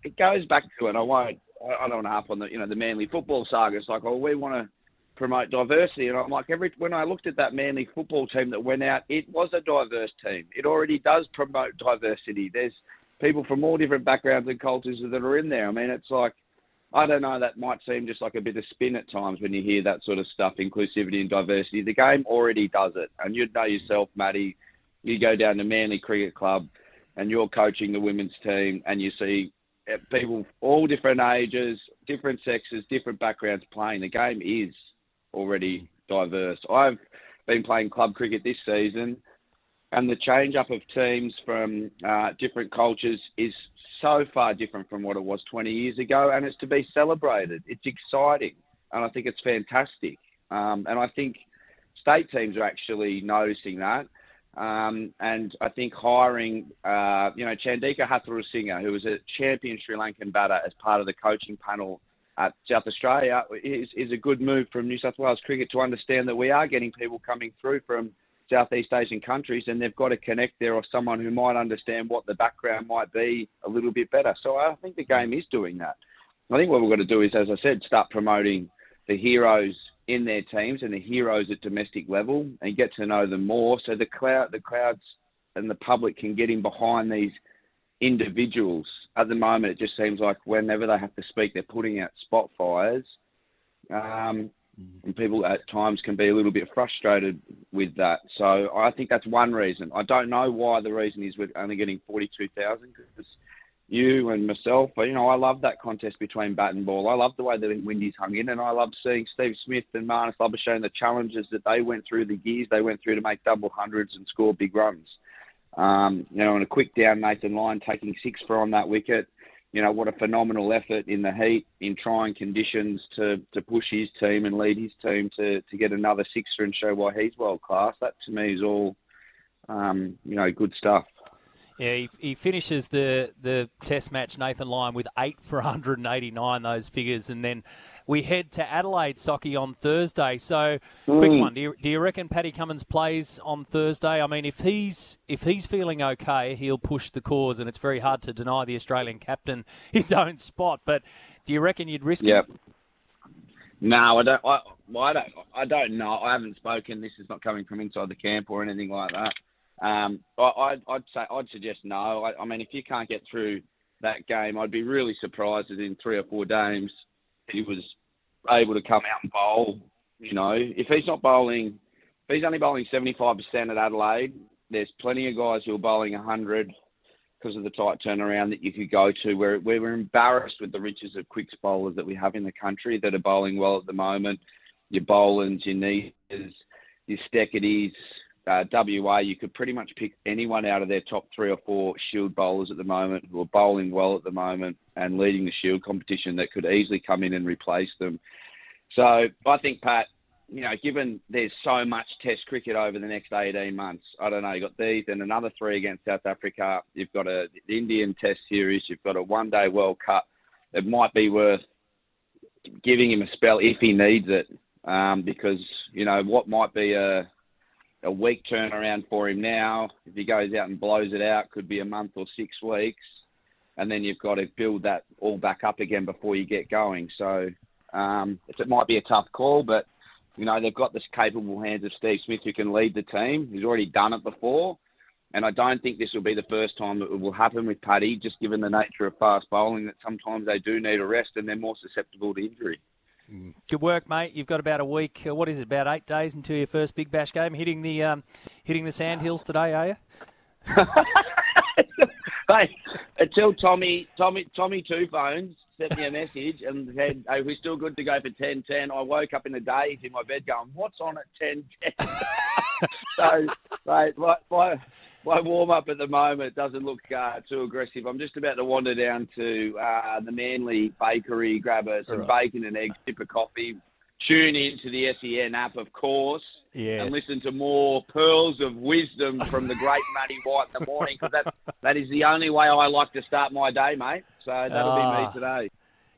it goes back to and I won't I I don't want to harp on the you know the Manly football saga. It's like oh we want to promote diversity, and I'm like every when I looked at that Manly football team that went out, it was a diverse team. It already does promote diversity. There's people from all different backgrounds and cultures that are in there. I mean, it's like I don't know. That might seem just like a bit of spin at times when you hear that sort of stuff, inclusivity and diversity. The game already does it, and you'd know yourself, Matty. You go down to Manly Cricket Club, and you're coaching the women's team, and you see uh, people all different ages, different sexes, different backgrounds playing. The game is already diverse. I've been playing club cricket this season, and the change up of teams from uh, different cultures is so far different from what it was 20 years ago, and it's to be celebrated. It's exciting, and I think it's fantastic. Um, and I think state teams are actually noticing that. Um, and I think hiring, uh, you know, Chandika Hatharusingha, who was a champion Sri Lankan batter as part of the coaching panel at South Australia, is, is a good move from New South Wales Cricket to understand that we are getting people coming through from Southeast Asian countries and they've got to connect there or someone who might understand what the background might be a little bit better. So I think the game is doing that. I think what we've got to do is, as I said, start promoting the heroes in their teams and the heroes at domestic level and get to know them more so the crowd the crowds and the public can get in behind these individuals. At the moment it just seems like whenever they have to speak they're putting out spot fires. Um, and people at times can be a little bit frustrated with that. So I think that's one reason. I don't know why the reason is we're only getting 42,000 because you and myself, you know, I love that contest between bat and ball. I love the way that Windies hung in, and I love seeing Steve Smith and Marnus Labuschagne the challenges that they went through, the years they went through to make double hundreds and score big runs. Um, you know, and a quick down Nathan Lyon taking six for on that wicket. You know, what a phenomenal effort in the heat, in trying conditions to, to push his team and lead his team to, to get another sixer and show why he's world class. That to me is all, um, you know, good stuff. Yeah, he, he finishes the, the Test match, Nathan Lyon, with eight for 189, those figures. And then we head to Adelaide, Socky, on Thursday. So, quick Mm. one. Do you, do you reckon Paddy Cummins plays on Thursday? I mean, if he's if he's feeling okay, he'll push the cause, and it's very hard to deny the Australian captain his own spot. But do you reckon you'd risk Yep. it? No, I don't. I, well, I don't. I don't know. I haven't spoken. This is not coming from inside the camp or anything like that. Um, I, I'd, I'd say I'd suggest no. I, I mean, if you can't get through that game, I'd be really surprised that in three or four games he was able to come out and bowl. You know, if he's not bowling, if he's only bowling seventy five percent at Adelaide, there's plenty of guys who are bowling hundred because of the tight turnaround that you could go to. We're, we're embarrassed with the riches of quicks bowlers that we have in the country that are bowling well at the moment. Your Bolands, your Nesers, your Steketees, uh, WA, you could pretty much pick anyone out of their top three or four Shield bowlers at the moment who are bowling well at the moment and leading the Shield competition that could easily come in and replace them. So I think, Pat, you know, given there's so much Test cricket over the next 18 months, I don't know. You've got these and another three against South Africa. You've got a Indian Test series. You've got a One-Day World Cup. It might be worth giving him a spell if he needs it, um, because you know what might be a a week turnaround for him now. If he goes out and blows it out, could be a month or six weeks, and then you've got to build that all back up again before you get going. So um, it might be a tough call, but you know they've got this capable hands of Steve Smith who can lead the team. He's already done it before, and I don't think this will be the first time that it will happen with Paddy. Just given the nature of fast bowling, that sometimes they do need a rest and they're more susceptible to injury. Good work, mate. You've got about a week. Uh, what is it? About eight days until your first Big Bash game. Hitting the um, hitting the sandhills today, are you? hey, until Tommy, Tommy, Tommy Two Phones sent me a message and said, "Hey, we're still good to go for ten ten." I woke up in a daze in my bed, going, "What's on at ten ten? so, mate, my, my, my warm up at the moment doesn't look uh, too aggressive. I'm just about to wander down to uh, the Manly Bakery, grab a, some Right. bacon and eggs, sip of coffee, tune into the SEN app, of course. Yes. And listen to more pearls of wisdom from the great Matty White in the morning because that, that is the only way I like to start my day, mate. So that'll Ah. be me today.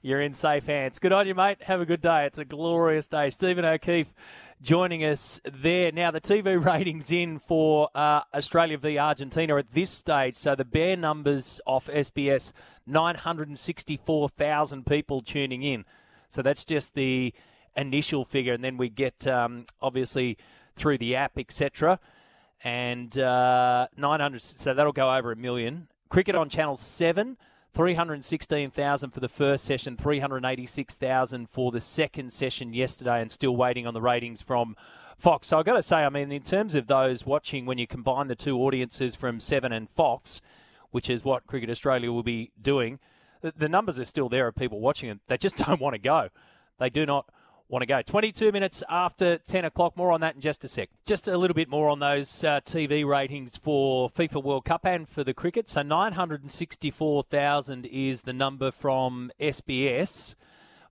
You're in safe hands. Good on you, mate. Have a good day. It's a glorious day. Stephen O'Keefe joining us there. Now, the TV ratings in for uh, Australia v Argentina at this stage. So the bare numbers off SBS 964,000 people tuning in. So that's just the initial figure. And then we get, um, obviously, through the app, etc. And uh, 900, so that'll go over a million. Cricket on Channel 7. 316,000 for the first session, 386,000 for the second session yesterday, and still waiting on the ratings from Fox. So I've got to say, I mean, in terms of those watching, when you combine the two audiences from Seven and Fox, which is what Cricket Australia will be doing, the, numbers are still there of people watching it. They just don't want to go. They do not want to go. 22 minutes after 10 o'clock. More on that in just a sec. Just a little bit more on those uh, TV ratings for FIFA World Cup and for the cricket. So 964,000 is the number from SBS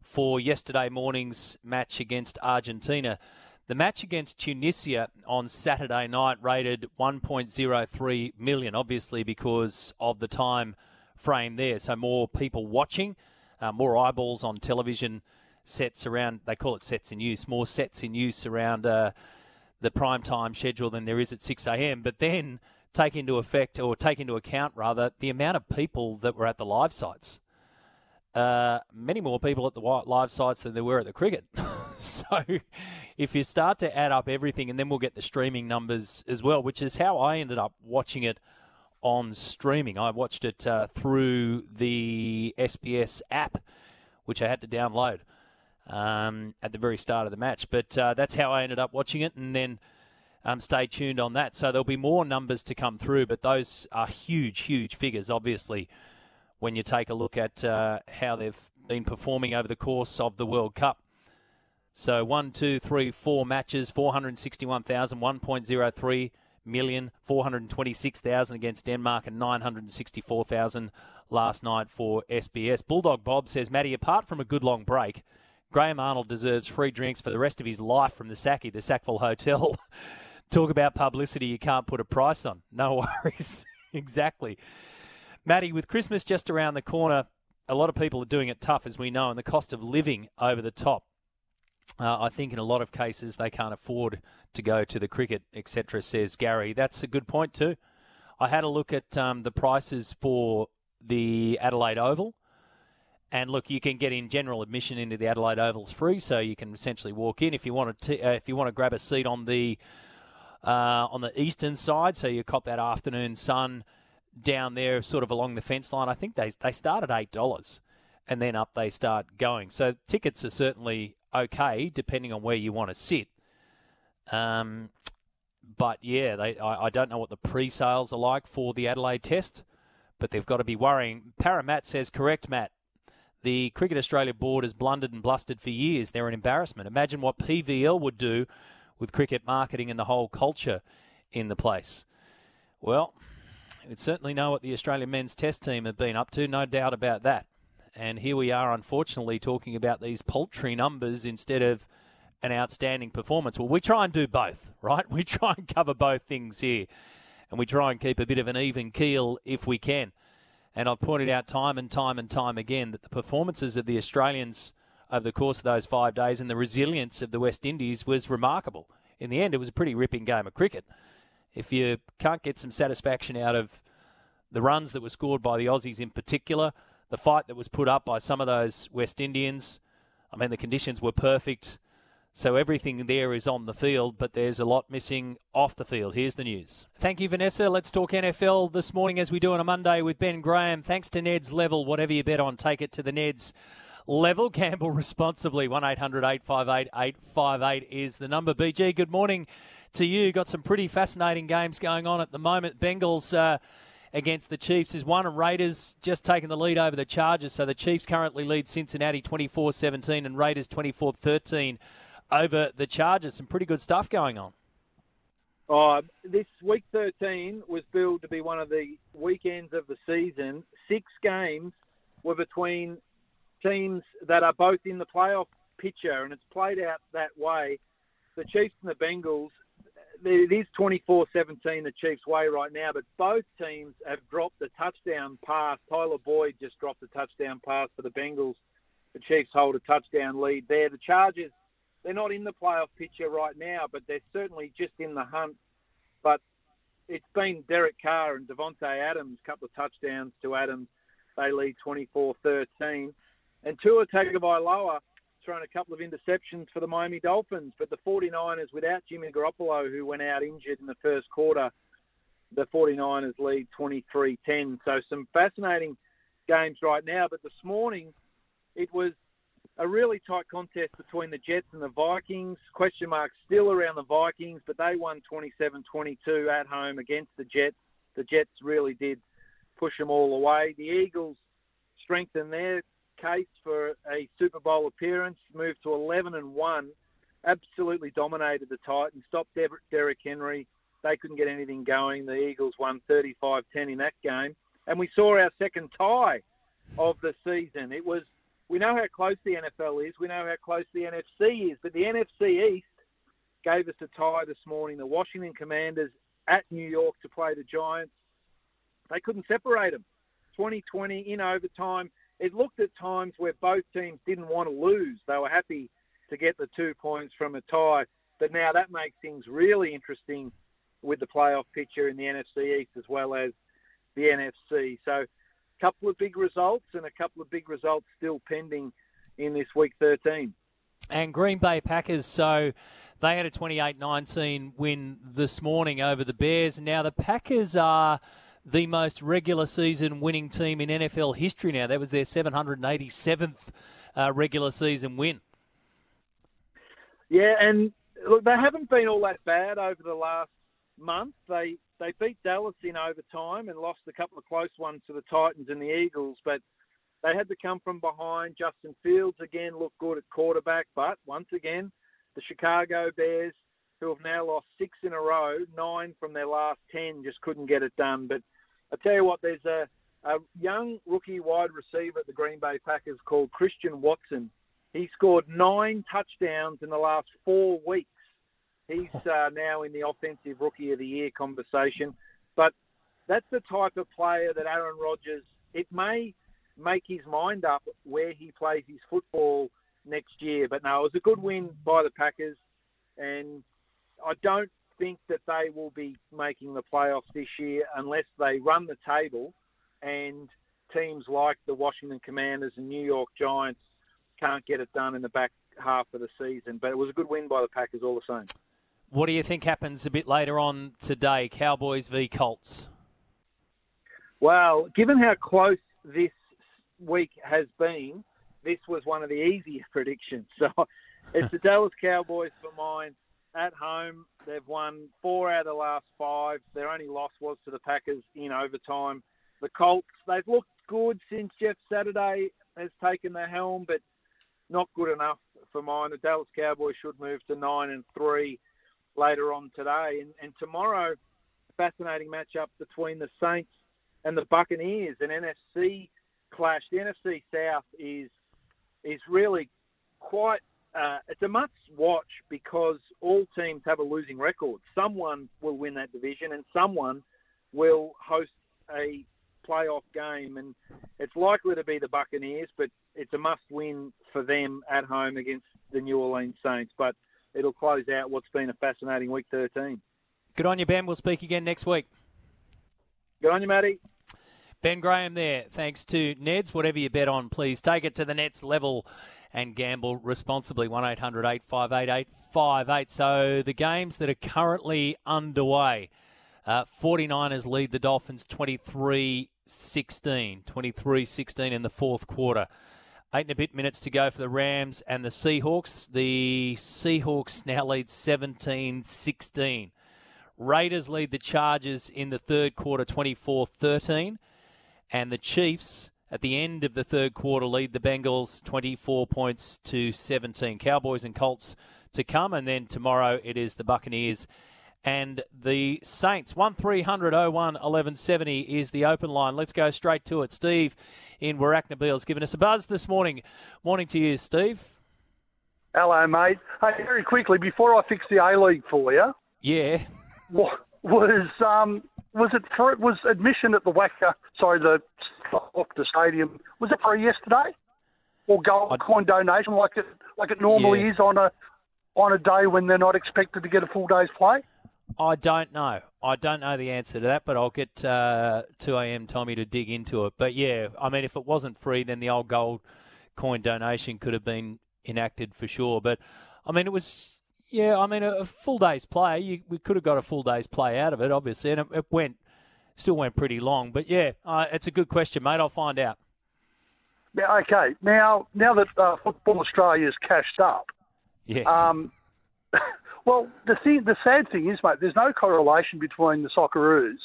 for yesterday morning's match against Argentina. The match against Tunisia on Saturday night rated 1.03 million, obviously because of the time frame there. So more people watching, uh, more eyeballs on television sets around, they call it sets in use, more sets in use around uh, the prime time schedule than there is at 6 a.m. But then take into effect, or take into account rather, the amount of people that were at the live sites. Uh, many more people at the live sites than there were at the cricket. so if you start to add up everything, and then we'll get the streaming numbers as well, which is how I ended up watching it on streaming. I watched it uh, through the SBS app, which I had to download um, at the very start of the match. But uh, that's how I ended up watching it, and then um, stay tuned on that. So there'll be more numbers to come through, but those are huge, huge figures, obviously, when you take a look at uh, how they've been performing over the course of the World Cup. So one, two, three, four matches, 461,000, 1.03 million, 426,000 against Denmark, and 964,000 last night for SBS. Bulldog Bob says, Matty, apart from a good long break, Graham Arnold deserves free drinks for the rest of his life from the Saki, the Sackville Hotel. Talk about publicity you can't put a price on. No worries. exactly. Matty, with Christmas just around the corner, a lot of people are doing it tough, as we know, and the cost of living over the top. Uh, I think in a lot of cases they can't afford to go to the cricket, etc., says Gary. That's a good point, too. I had a look at um, the prices for the Adelaide Oval. And look, you can get in general admission into the Adelaide Oval's free, so you can essentially walk in if you want to. Uh, if you want to grab a seat on the uh, on the eastern side, so you cop that afternoon sun down there, sort of along the fence line. I think they they start at eight dollars, and then up they start going. So tickets are certainly okay, depending on where you want to sit. Um, but yeah, they I, I don't know what the pre-sales are like for the Adelaide Test, but they've got to be worrying. Paramat says correct, Matt. The Cricket Australia board has blundered and blustered for years. They're an embarrassment. Imagine what PVL would do with cricket marketing and the whole culture in the place. Well, we certainly know what the Australian men's test team have been up to, no doubt about that. And here we are, unfortunately, talking about these paltry numbers instead of an outstanding performance. Well, we try and do both, right? We try and cover both things here. And we try and keep a bit of an even keel if we can. And I've pointed out time and time and time again that the performances of the Australians over the course of those five days and the resilience of the West Indies was remarkable. In the end, it was a pretty ripping game of cricket. If you can't get some satisfaction out of the runs that were scored by the Aussies in particular, the fight that was put up by some of those West Indians, I mean, the conditions were perfect. So everything there is on the field, but there's a lot missing off the field. Here's the news. Thank you, Vanessa. Let's talk NFL this morning as we do on a Monday with Ben Graham. Thanks to Ned's level. Whatever you bet on, take it to the Ned's level. Gamble responsibly. 1 800 858 858 is the number. BG, good morning to you. Got some pretty fascinating games going on at the moment. Bengals. Uh, against the Chiefs is one, and Raiders just taking the lead over the Chargers. So the Chiefs currently lead Cincinnati 24 17 and Raiders 24 13 over the Chargers. Some pretty good stuff going on. Oh, this week 13 was billed to be one of the weekends of the season. Six games were between teams that are both in the playoff picture, and it's played out that way. The Chiefs and the Bengals, it is 24 17 the Chiefs' way right now, but both teams have dropped a touchdown pass. Tyler Boyd just dropped a touchdown pass for the Bengals. The Chiefs hold a touchdown lead there. The Chargers they're not in the playoff picture right now, but they're certainly just in the hunt. But it's been Derek Carr and Davante Adams, a couple of touchdowns to Adams. They lead 24-13. And Tua Tagovailoa thrown a couple of interceptions for the Miami Dolphins, but the 49ers without Jimmy Garoppolo, who went out injured in the first quarter, the 49ers lead 23-10. So some fascinating games right now. But this morning, it was a really tight contest between the Jets and the Vikings. Question marks still around the Vikings, but they won 27-22 at home against the Jets. The Jets really did push them all away. The Eagles strengthened their case for a Super Bowl appearance, moved to 11 and 1, absolutely dominated the Titans, stopped Derrick Henry. They couldn't get anything going. The Eagles won 35-10 in that game. And we saw our second tie of the season. It was we know how close the NFL is. We know how close the NFC is. But the NFC East gave us a tie this morning. The Washington Commanders at New York to play the Giants. They couldn't separate them. 2020 in overtime. It looked at times where both teams didn't want to lose. They were happy to get the two points from a tie. But now that makes things really interesting with the playoff picture in the NFC East as well as the NFC. So couple of big results and a couple of big results still pending in this week 13. And Green Bay Packers, so they had a 28 19 win this morning over the Bears. Now, the Packers are the most regular season winning team in NFL history now. That was their 787th uh, regular season win. Yeah, and look, they haven't been all that bad over the last month. They they beat Dallas in overtime and lost a couple of close ones to the Titans and the Eagles, but they had to come from behind. Justin Fields again looked good at quarterback, but once again, the Chicago Bears, who have now lost six in a row, nine from their last ten, just couldn't get it done. But I tell you what, there's a, a young rookie wide receiver at the Green Bay Packers called Christian Watson. He scored nine touchdowns in the last four weeks He's uh, now in the offensive rookie of the year conversation. But that's the type of player that Aaron Rodgers. It may make his mind up where he plays his football next year, but no, it was a good win by the Packers, and I don't think that they will be making the playoffs this year unless they run the table and teams like the Washington Commanders and New York Giants can't get it done in the back half of the season. But it was a good win by the Packers all the same. What do you think happens a bit later on today? Cowboys v Colts. Well, given how close this week has been, this was one of the easier predictions. So it's the Dallas Cowboys for mine at home. They've won four out of the last five. Their only loss was to the Packers in overtime. The Colts, they've looked good since Jeff Saturday has taken the helm, but not good enough for mine. The Dallas Cowboys should move to nine and three later on today, and, and tomorrow, fascinating matchup between the Saints and the Buccaneers, an NFC clash. The NFC South is is really quite. Uh, it's a must watch because all teams have a losing record. Someone will win that division, and someone will host a playoff game, and it's likely to be the Buccaneers, but it's a must-win for them at home against the New Orleans Saints. But it'll close out what's been a fascinating week 13. Good on you, Ben. We'll speak again next week. Good on you, Matty. Ben Graham there. Thanks to Neds. Whatever you bet on, please take it to the Neds level and gamble responsibly. 1 800 858 858. So the games that are currently underway. Uh, 49ers lead the Dolphins 23 16. 23 16 in the fourth quarter. Eight and a bit minutes to go for the Rams and the Seahawks. The Seahawks now lead 17 16. Raiders lead the Chargers in the third quarter 24 13. And the Chiefs at the end of the third quarter lead the Bengals 24 points to 17. Cowboys and Colts to come. And then tomorrow it is the Buccaneers and the Saints. 1300 01 1170 is the open line. Let's go straight to it. Steve in Warracknabeal has given us a buzz this morning. Morning to you, Steve. Hello, mate. Hey, very quickly, before I fix the A League for you. Yeah. What was um was it for was admission at the WACA sorry the the stadium was it free yesterday or gold coin donation like it like it normally Yeah. is on a on a day when they're not expected to get a full day's play? I don't know. I don't know the answer to that, but I'll get uh, 2am Tommy to dig into it. But yeah, I mean, if it wasn't free, then the old gold coin donation could have been enacted for sure. But I mean, it was, yeah, I mean, a, a full day's play. You, we could have got a full day's play out of it, obviously, and it, it went, still went pretty long. But yeah, uh, it's a good question, mate. I'll find out. Now, okay, now now that uh, Football Australia's cashed up, Yes. Um, well, the thing, the sad thing is, mate, there's no correlation between the Socceroos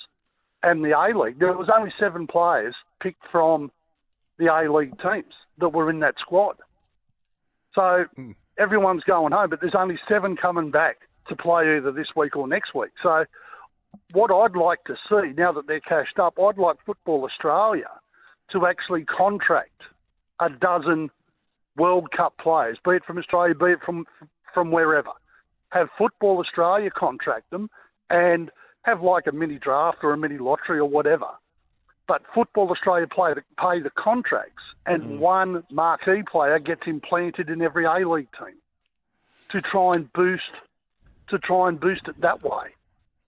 and the A League. There was only seven players picked from the A League teams that were in that squad. So hmm. everyone's going home, but there's only seven coming back to play either this week or next week. So what I'd like to see now that they're cashed up, I'd like Football Australia to actually contract a dozen World Cup players, be it from Australia, be it from from wherever. Have Football Australia contract them and have like a mini draft or a mini lottery or whatever. But Football Australia play the, pay the contracts, and one marquee player gets implanted in every A League team to try and boost to try and boost it that way.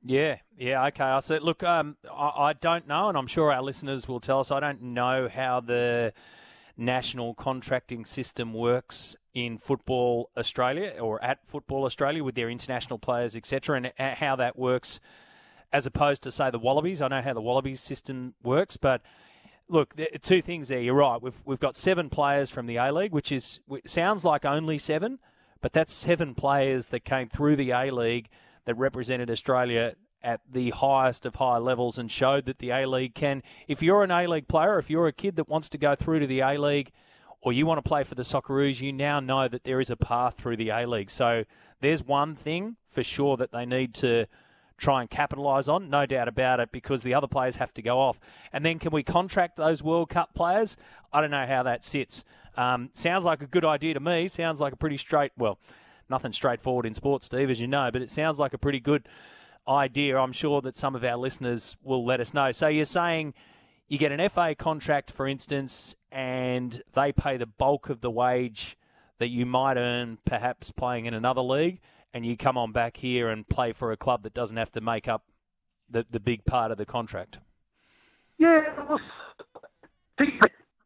Yeah, yeah, okay. I said, look, um, I, I don't know, and I'm sure our listeners will tell us. I don't know how the national contracting system works in Football Australia or at Football Australia with their international players, etc., and how that works as opposed to say the Wallabies. I know how the Wallabies system works, but look, two things there. You're right. We've we've got seven players from the A League, which is sounds like only seven, but that's seven players that came through the A League that represented Australia at the highest of high levels and showed that the A League can. If you're an A League player, if you're a kid that wants to go through to the A League, or you want to play for the Socceroos, you now know that there is a path through the A League. So there's one thing for sure that they need to try and capitalise on, no doubt about it, because the other players have to go off. And then can we contract those World Cup players? I don't know how that sits. Um, sounds like a good idea to me. Sounds like a pretty straight, well, nothing straightforward in sports, Steve, as you know, but it sounds like a pretty good idea, I'm sure that some of our listeners will let us know. So you're saying you get an FA contract, for instance, and they pay the bulk of the wage that you might earn perhaps playing in another league, and you come on back here and play for a club that doesn't have to make up the, the big part of the contract. Yeah,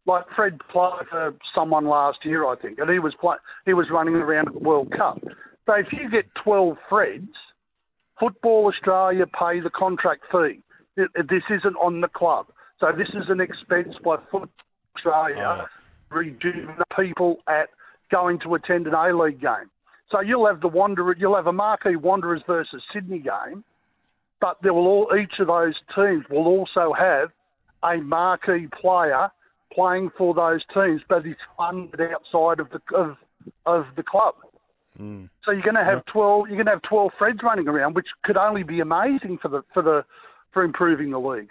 like Fred played for someone last year, I think, and he was play, he was running around at the World Cup. So if you get 12 Freds, Football Australia pay the contract fee. This isn't on the club. So this is an expense by Football Australia oh. people at going to attend an A League game. So you'll have the Wanderer, you'll have a marquee Wanderers versus Sydney game, but there will all each of those teams will also have a marquee player playing for those teams, but it's funded outside of the of of the club. Mm. So you're going to have twelve. You're going to have twelve Freds running around, which could only be amazing for the for the for improving the league.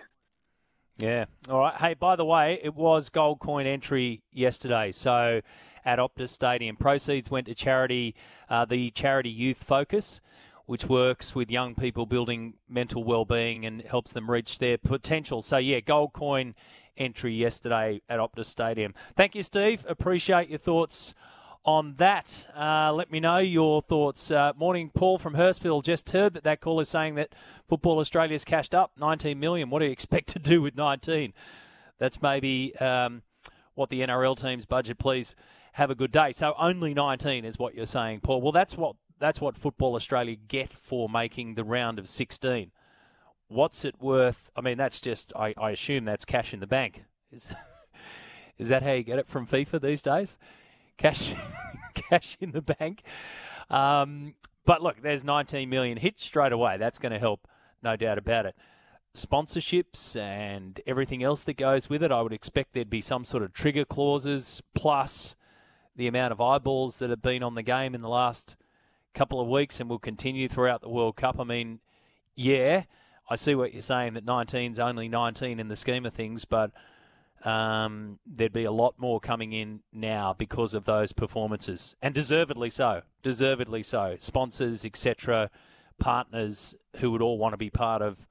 Yeah. All right. Hey, by the way, it was gold coin entry yesterday. So at Optus Stadium, proceeds went to charity, uh, the charity Youth Focus, which works with young people building mental well-being and helps them reach their potential. So yeah, gold coin entry yesterday at Optus Stadium. Thank you, Steve. Appreciate your thoughts on that. Uh, let me know your thoughts. Uh, morning, Paul from Hurstville. Just heard that that call is saying that Football Australia's cashed up 19 million. What do you expect to do with 19? That's maybe um, what the NRL team's budget. Please have a good day. So only 19 is what you're saying, Paul. Well, that's what that's what Football Australia get for making the round of 16. What's it worth? I mean, that's just I, I assume that's cash in the bank. Is is that how you get it from FIFA these days? Cash cash in the bank. Um, but look, there's 19 million hit straight away. That's going to help, no doubt about it. Sponsorships and everything else that goes with it, I would expect there'd be some sort of trigger clauses plus the amount of eyeballs that have been on the game in the last couple of weeks and will continue throughout the World Cup. I mean, yeah, I see what you're saying that 19's only 19 in the scheme of things, but um, there'd be a lot more coming in now because of those performances, and deservedly so. Deservedly so. Sponsors, etc., partners who would all want to be part of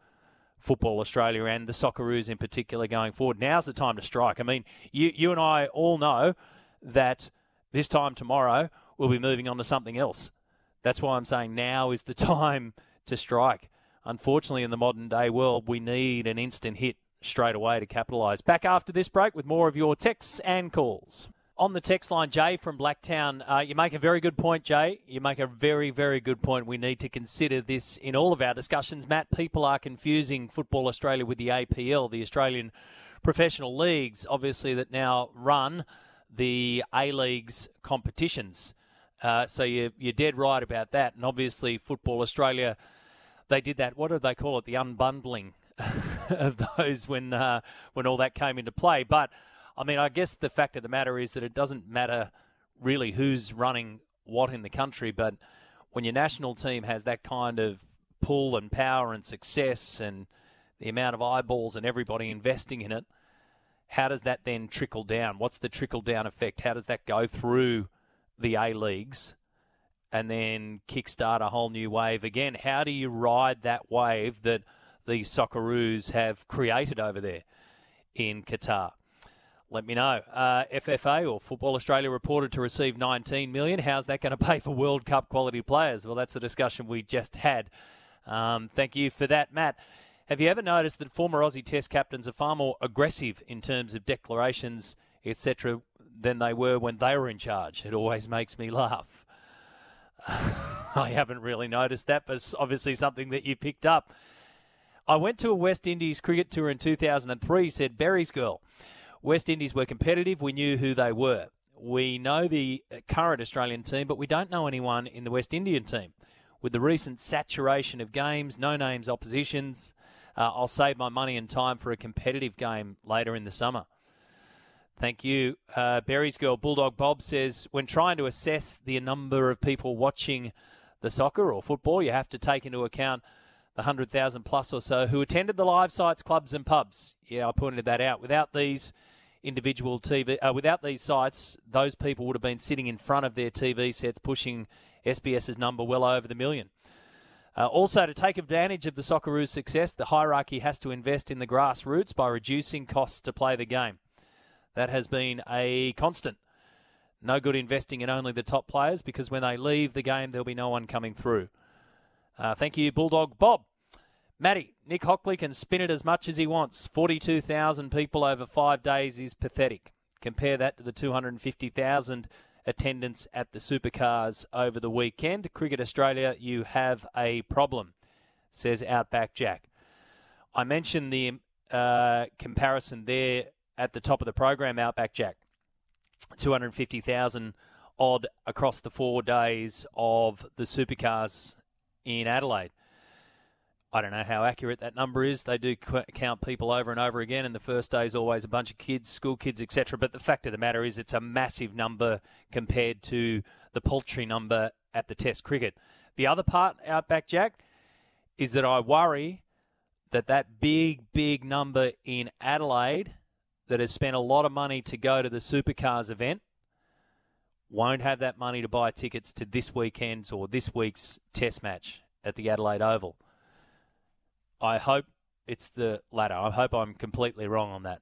Football Australia and the Socceroos in particular going forward. Now's the time to strike. I mean, you you and I all know that this time tomorrow we'll be moving on to something else. That's why I'm saying now is the time to strike. Unfortunately, in the modern day world, we need an instant hit straight away to capitalise. Back after this break with more of your texts and calls. On the text line, Jay from Blacktown, uh, you make a very good point, Jay. You make a very, very good point. We need to consider this in all of our discussions. Matt, people are confusing Football Australia with the APL, the Australian Professional Leagues, obviously, that now run the A League's competitions. Uh, so you, you're dead right about that. And obviously, Football Australia, they did that. What do they call it? The unbundling of those when uh, when all that came into play. But I mean, I guess the fact of the matter is that it doesn't matter really who's running what in the country, but when your national team has that kind of pull and power and success and the amount of eyeballs and everybody investing in it, how does that then trickle down? What's the trickle down effect? How does that go through the A leagues and then kickstart a whole new wave again? How do you ride that wave that the Socceroos have created over there in Qatar. Let me know. Uh, FFA or Football Australia reported to receive 19 million. How's that going to pay for World Cup quality players? Well, that's a discussion we just had. Um, thank you for that, Matt. Have you ever noticed that former Aussie Test captains are far more aggressive in terms of declarations, etc., than they were when they were in charge? It always makes me laugh. I haven't really noticed that, but it's obviously something that you picked up. I went to a West Indies cricket tour in 2003, said Berry's girl. West Indies were competitive. We knew who they were. We know the current Australian team, but we don't know anyone in the West Indian team. With the recent saturation of games, no names, oppositions, uh, I'll save my money and time for a competitive game later in the summer. Thank you. Uh, Berry's girl, Bulldog Bob, says when trying to assess the number of people watching the soccer or football, you have to take into account the 100,000 plus or so who attended the live sites, clubs, and pubs. Yeah, I pointed that out. Without these individual TV, uh, without these sites, those people would have been sitting in front of their TV sets pushing SBS's number well over the million. Uh, also, to take advantage of the Socceroos' success, the hierarchy has to invest in the grassroots by reducing costs to play the game. That has been a constant. No good investing in only the top players because when they leave the game, there'll be no one coming through. Uh, thank you, Bulldog Bob. Matty, Nick Hockley can spin it as much as he wants. 42,000 people over five days is pathetic. Compare that to the 250,000 attendance at the supercars over the weekend. Cricket Australia, you have a problem, says Outback Jack. I mentioned the uh, comparison there at the top of the program, Outback Jack. 250,000 odd across the four days of the supercars in Adelaide. I don't know how accurate that number is. They do count people over and over again, and the first day is always a bunch of kids, school kids, etc. But the fact of the matter is, it's a massive number compared to the paltry number at the Test cricket. The other part, Outback Jack, is that I worry that that big, big number in Adelaide that has spent a lot of money to go to the Supercars event won't have that money to buy tickets to this weekend's or this week's Test match at the Adelaide Oval. I hope it's the latter. I hope I'm completely wrong on that.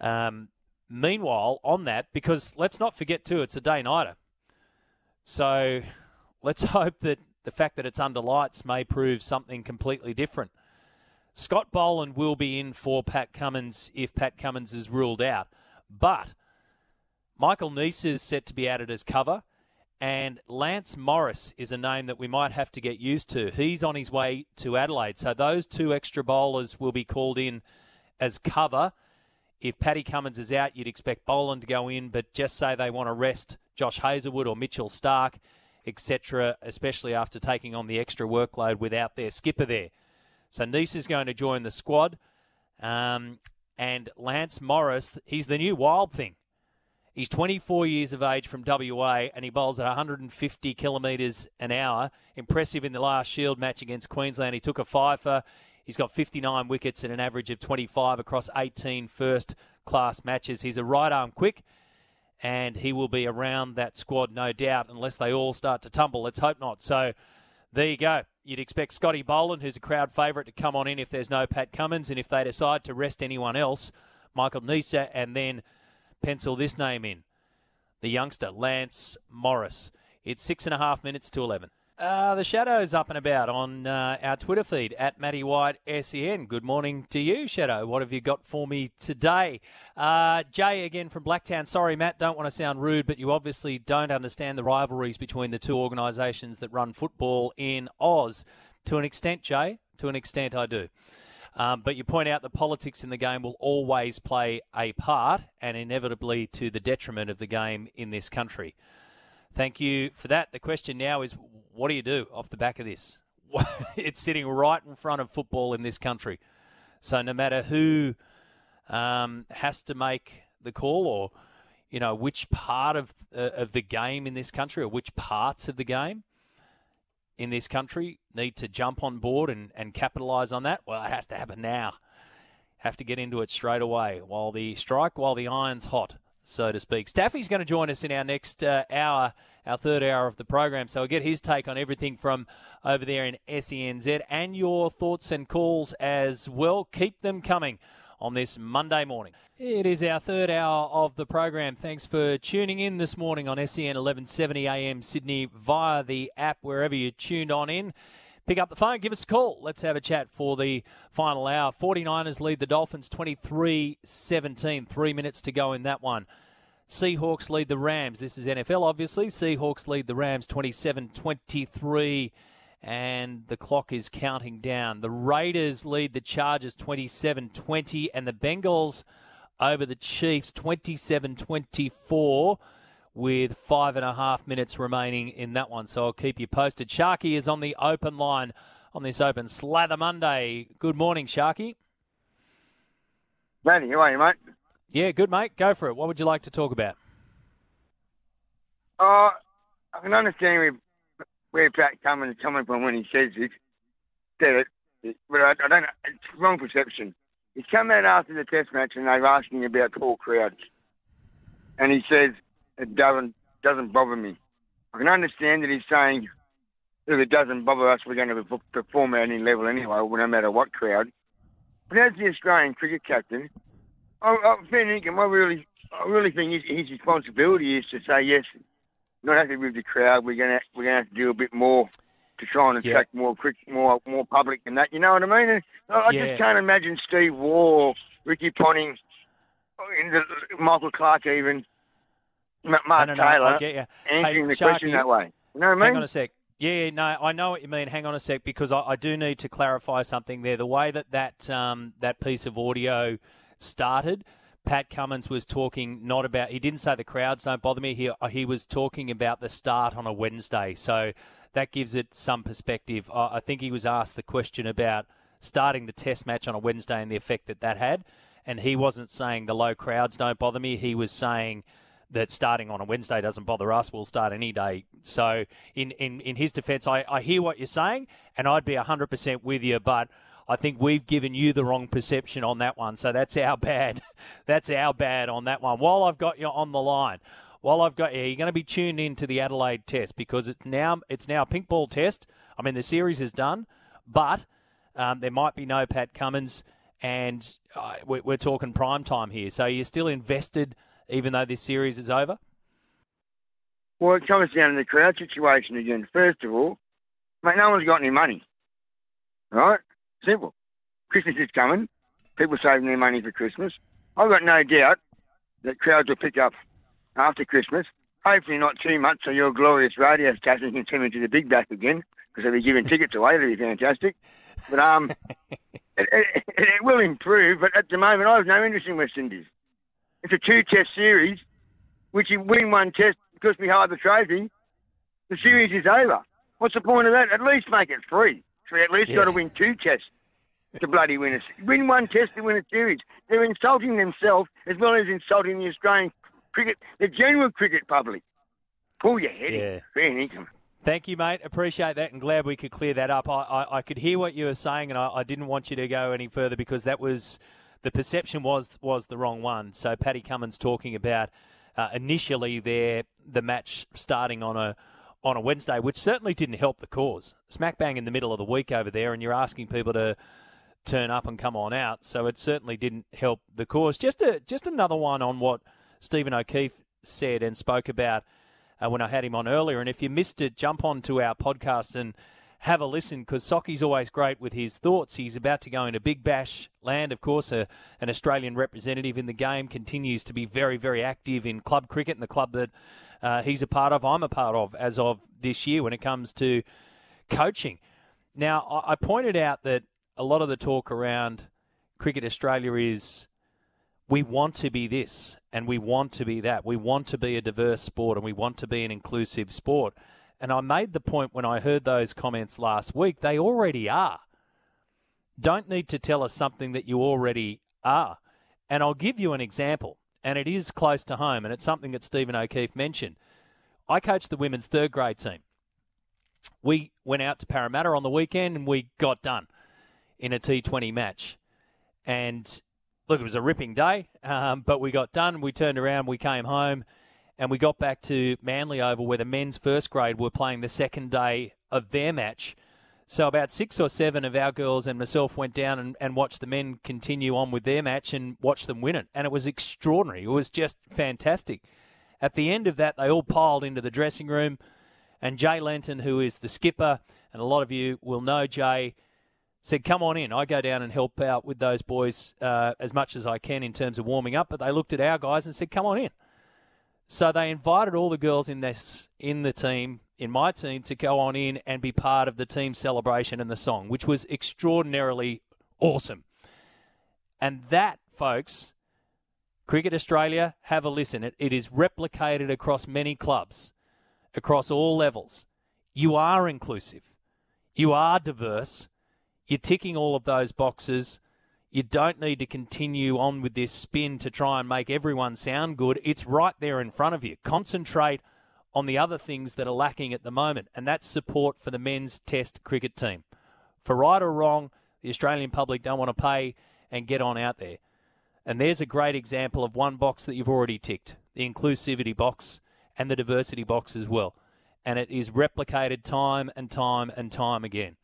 Um, meanwhile, on that, because let's not forget too, it's a day nighter. So let's hope that the fact that it's under lights may prove something completely different. Scott Boland will be in for Pat Cummins if Pat Cummins is ruled out. But Michael Neser is set to be added as cover. And Lance Morris is a name that we might have to get used to. He's on his way to Adelaide. So those two extra bowlers will be called in as cover. If Paddy Cummins is out, you'd expect Boland to go in, but just say they want to rest Josh Hazlewood or Mitchell Stark, etc., especially after taking on the extra workload without their skipper there. So Neser is going to join the squad. Um, and Lance Morris, he's the new wild thing. He's 24 years of age from WA and he bowls at 150 kilometres an hour. Impressive in the last Shield match against Queensland. He took a fifer. He's got 59 wickets and an average of 25 across 18 first class matches. He's a right arm quick and he will be around that squad, no doubt, unless they all start to tumble. Let's hope not. So there you go. You'd expect Scotty Boland, who's a crowd favourite, to come on in if there's no Pat Cummins, and if they decide to rest anyone else, Michael Neser, and then pencil this name in the youngster, Lance Morris. It's six and a half minutes to 11. Uh, the Shadow's up and about on uh, our Twitter feed at Matty White SEN. Good morning to you, Shadow. What have you got for me today? Uh, Jay again from Blacktown. Sorry, Matt, don't want to sound rude, but you obviously don't understand the rivalries between the two organisations that run football in Oz. To an extent, Jay, to an extent, I do. Um, but you point out the politics in the game will always play a part and inevitably to the detriment of the game in this country. Thank you for that. The question now is what do you do off the back of this? it's sitting right in front of football in this country. So no matter who um, has to make the call or you know which part of uh, of the game in this country or which parts of the game in this country need to jump on board and, and capitalise on that? Well, it has to happen now. Have to get into it straight away while the strike, while the iron's hot, so to speak. Staffy's going to join us in our next uh, hour, our third hour of the program. So we'll get his take on everything from over there in SENZ and your thoughts and calls as well. Keep them coming on this Monday morning. It is our third hour of the program. Thanks for tuning in this morning on SEN 1170 AM Sydney via the app, wherever you tuned on in. Pick up the phone, give us a call. Let's have a chat for the final hour. 49ers lead the Dolphins 23 17. Three minutes to go in that one. Seahawks lead the Rams. This is NFL, obviously. Seahawks lead the Rams 27 23 and the clock is counting down. The Raiders lead the Chargers 27 20, and the Bengals over the Chiefs 27 24 with five and a half minutes remaining in that one. So I'll keep you posted. Sharky is on the open line on this open Slather Monday. Good morning, Sharky. Matty, how are you, mate? Yeah, good, mate. Go for it. What would you like to talk about? Uh, I can understand where Pat Cummins coming from when he says it. Said it, but I, I don't. It's wrong perception. He's come out after the Test match and they've asked him about tall crowds, and he says it doesn't doesn't bother me. I can understand that he's saying If it doesn't bother us, we're going to perform at any level anyway, no matter what crowd. But as the Australian cricket captain, I, I, fair I really, I really think his, his responsibility is to say yes. Not happy with the crowd. We're gonna, we're gonna have to do a bit more to try and attract yeah. more cricket, more, more public than that. You know what I mean? I, I yeah. just can't imagine Steve Waugh, Ricky Ponting, the, Michael Clarke, even Mark Taylor answering hey, the Sharky, question that way. You know what I mean? Hang on a sec. Yeah, no, I know what you mean. Hang on a sec, because I, I do need to clarify something there. The way that that um, that piece of audio started, Pat Cummins was talking not about. He didn't say the crowds don't bother me. He uh, he was talking about the start on a Wednesday. So that gives it some perspective. I, I think he was asked the question about starting the Test match on a Wednesday and the effect that that had, and he wasn't saying the low crowds don't bother me. He was saying that starting on a Wednesday doesn't bother us. We'll start any day. So, in, in, in his defence, I, I hear what you're saying, and I'd be 100% with you, but I think we've given you the wrong perception on that one. So that's our bad. that's our bad on that one. While I've got you on the line, while I've got you, you're going to be tuned in to the Adelaide Test because it's now it's now a pink ball test. I mean, the series is done, but um, there might be no Pat Cummins, and uh, we're, we're talking prime time here. So you're still invested even though this series is over? Well, it comes down to the crowd situation again. First of all, mate, no one's got any money. Right? Simple. Christmas is coming. People saving their money for Christmas. I've got no doubt that crowds will pick up after Christmas. Hopefully not too much, so your glorious radio station can send me to the big back again, because they'll be giving tickets away. That'll be fantastic. But um, it, it, it, will improve. But at the moment, I have no interest in West Indies. It's a two-test series, which you win one test because we hold the trophy. The series is over. What's the point of that? At least make it three. So we at least yeah. got to win two tests to bloody win a win one test to win a series. They're insulting themselves as well as insulting the Australian cricket, the general cricket public. Pull your head yeah. in. Fair income. Thank you, mate. Appreciate that and glad we could clear that up. I, I, I could hear what you were saying and I, I, didn't want you to go any further because that was the perception was was the wrong one. So Paddy Cummins talking about uh, initially there the match starting on a on a Wednesday, which certainly didn't help the cause. Smack bang in the middle of the week over there, and you're asking people to turn up and come on out. So it certainly didn't help the cause. Just a just another one on what Stephen O'Keefe said and spoke about uh, when I had him on earlier. And if you missed it, jump on to our podcast and have a listen because Socky's always great with his thoughts. He's about to go into Big Bash land, of course, a, an Australian representative in the game, continues to be very, very active in club cricket and the club that uh, he's a part of, I'm a part of as of this year when it comes to coaching. Now, I, I pointed out that a lot of the talk around Cricket Australia is we want to be this and we want to be that. We want to be a diverse sport and we want to be an inclusive sport. And I made the point when I heard those comments last week, they already are. Don't need to tell us something that you already are. And I'll give you an example, and it is close to home, and it's something that Stephen O'Keefe mentioned. I coached the women's third grade team. We went out to Parramatta on the weekend and we got done in a T20 match. And look, it was a ripping day, um, but we got done. We turned around, we came home, and we got back to Manly Oval where the men's first grade were playing the second day of their match. So about six or seven of our girls and myself went down and, and watched the men continue on with their match and watched them win it. And it was extraordinary. It was just fantastic. At the end of that, they all piled into the dressing room. And Jay Lenton, who is the skipper, and a lot of you will know Jay, said, Come on in. I go down and help out with those boys uh, as much as I can in terms of warming up. But they looked at our guys and said, Come on in. So they invited all the girls in this in the team, in my team, to go on in and be part of the team celebration and the song, which was extraordinarily awesome. And that, folks, Cricket Australia, have a listen. It, it is replicated across many clubs, across all levels. You are inclusive. You are diverse. You're ticking all of those boxes. You don't need to continue on with this spin to try and make everyone sound good. It's right there in front of you. Concentrate on the other things that are lacking at the moment, and that's support for the men's test cricket team. For right or wrong, the Australian public don't want to pay and get on out there. And there's a great example of one box that you've already ticked the inclusivity box and the diversity box as well. and it is replicated time and time and time again.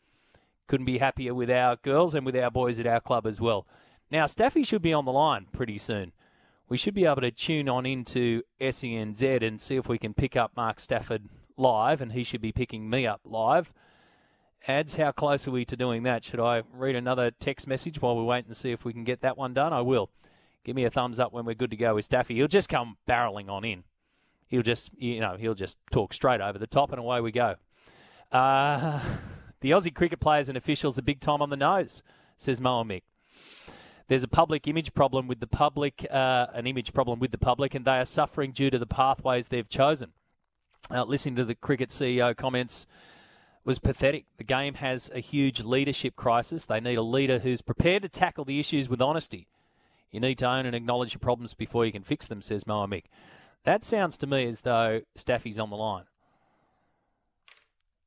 Couldn't be happier with our girls and with our boys at our club as well. Now, Staffy should be on the line pretty soon. We should be able to tune on into SENZ and see if we can pick up Mark Stafford live, and he should be picking me up live. Ads, how close are we to doing that? Should I read another text message while we wait and see if we can get that one done? I will. Give me a thumbs up when we're good to go with Staffy. He'll just come barreling on in. He'll just, you know, he'll just talk straight over the top, and away we go. Uh, the Aussie cricket players and officials are big time on the nose, says Moa Mick. There's a public image problem with the public, uh, an image problem with the public, and they are suffering due to the pathways they've chosen. Uh, listening to the cricket CEO comments was pathetic. The game has a huge leadership crisis. They need a leader who's prepared to tackle the issues with honesty. You need to own and acknowledge your problems before you can fix them, says Moa Mick. That sounds to me as though Staffy's on the line.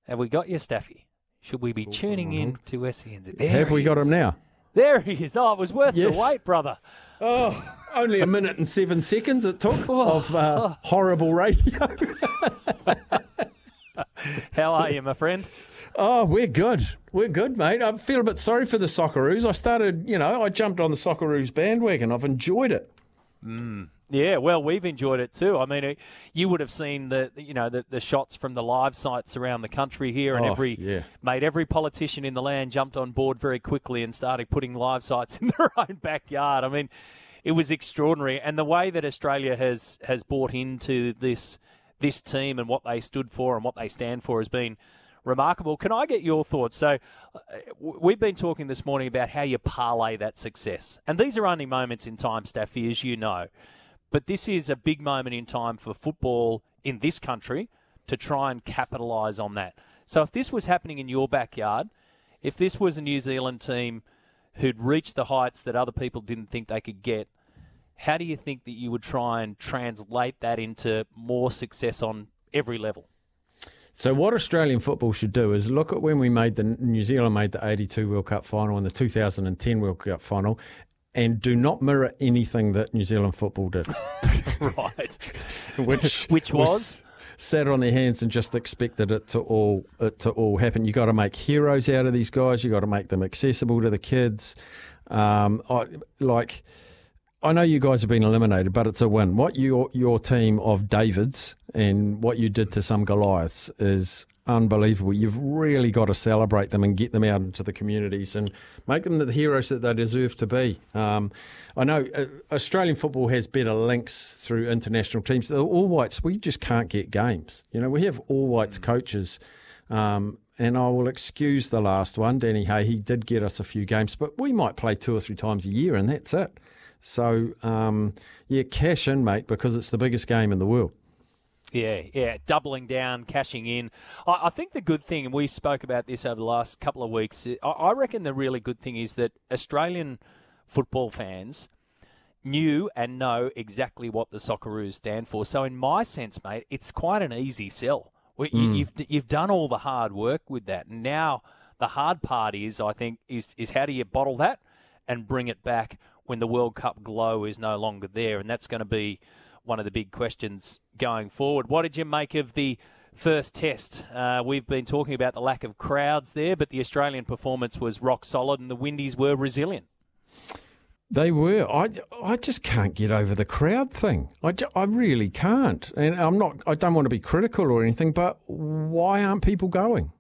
Have we got you, Staffy? Should we be tuning in to SENZ? There Have we got him now? There he is. Oh, it was worth Yes. the wait, brother. Oh, only a minute and seven seconds it took Oh. of uh, horrible radio. How are you, my friend? Oh, we're good. We're good, mate. I feel a bit sorry for the Socceroos. I started, you know, I jumped on the Socceroos bandwagon. I've enjoyed it. Mm. Yeah, well, we've enjoyed it too. I mean, it, you would have seen the you know the, the shots from the live sites around the country here, and Oh, every yeah. mate, every politician in the land jumped on board very quickly and started putting live sites in their own backyard. I mean, it was extraordinary, and the way that Australia has has bought into this this team and what they stood for and what they stand for has been remarkable. Can I get your thoughts? So, uh, we've been talking this morning about how you parlay that success, and these are only moments in time, Staffy, as you know. But this is a big moment in time for football in this country to try and capitalise on that. So if this was happening in your backyard, if this was a New Zealand team who'd reached the heights that other people didn't think they could get, how do you think that you would try and translate that into more success on every level? So what Australian football should do is look at when we made the New Zealand made the 82 World Cup final and the 2010 World Cup final and do not mirror anything that New Zealand football did. right. Which Which was? sat on their hands and just expected it to all it to all happen. You got to make heroes out of these guys. You got to make them accessible to the kids. Um, I, like I know you guys have been eliminated, but it's a win. What your your team of Davids and what you did to some Goliaths is unbelievable. You've really got to celebrate them and get them out into the communities and make them the heroes that they deserve to be. Um, I know uh, Australian football has better links through international teams. The All Whites, we just can't get games. You know, we have All Whites coaches. Um, and I will excuse the last one, Danny Hay. He did get us a few games, but we might play two or three times a year, and that's it. So, um, yeah, cash in, mate, because it's the biggest game in the world. Yeah, yeah, doubling down, cashing in. I, I think the good thing, and we spoke about this over the last couple of weeks, I, I reckon the really good thing is that Australian football fans knew and know exactly what the Socceroos stand for. So, in my sense, mate, it's quite an easy sell. You, Mm. you've you've done all the hard work with that, and now the hard part is, I think, is is how do you bottle that and bring it back when the World Cup glow is no longer there, and that's going to be one of the big questions going forward. What did you make of the first test? Uh, we've been talking about the lack of crowds there, but the Australian performance was rock solid, and the Windies were resilient. They were. I, I just can't get over the crowd thing. I, ju- I really can't. And I'm not. I don't want to be critical or anything, but why aren't people going?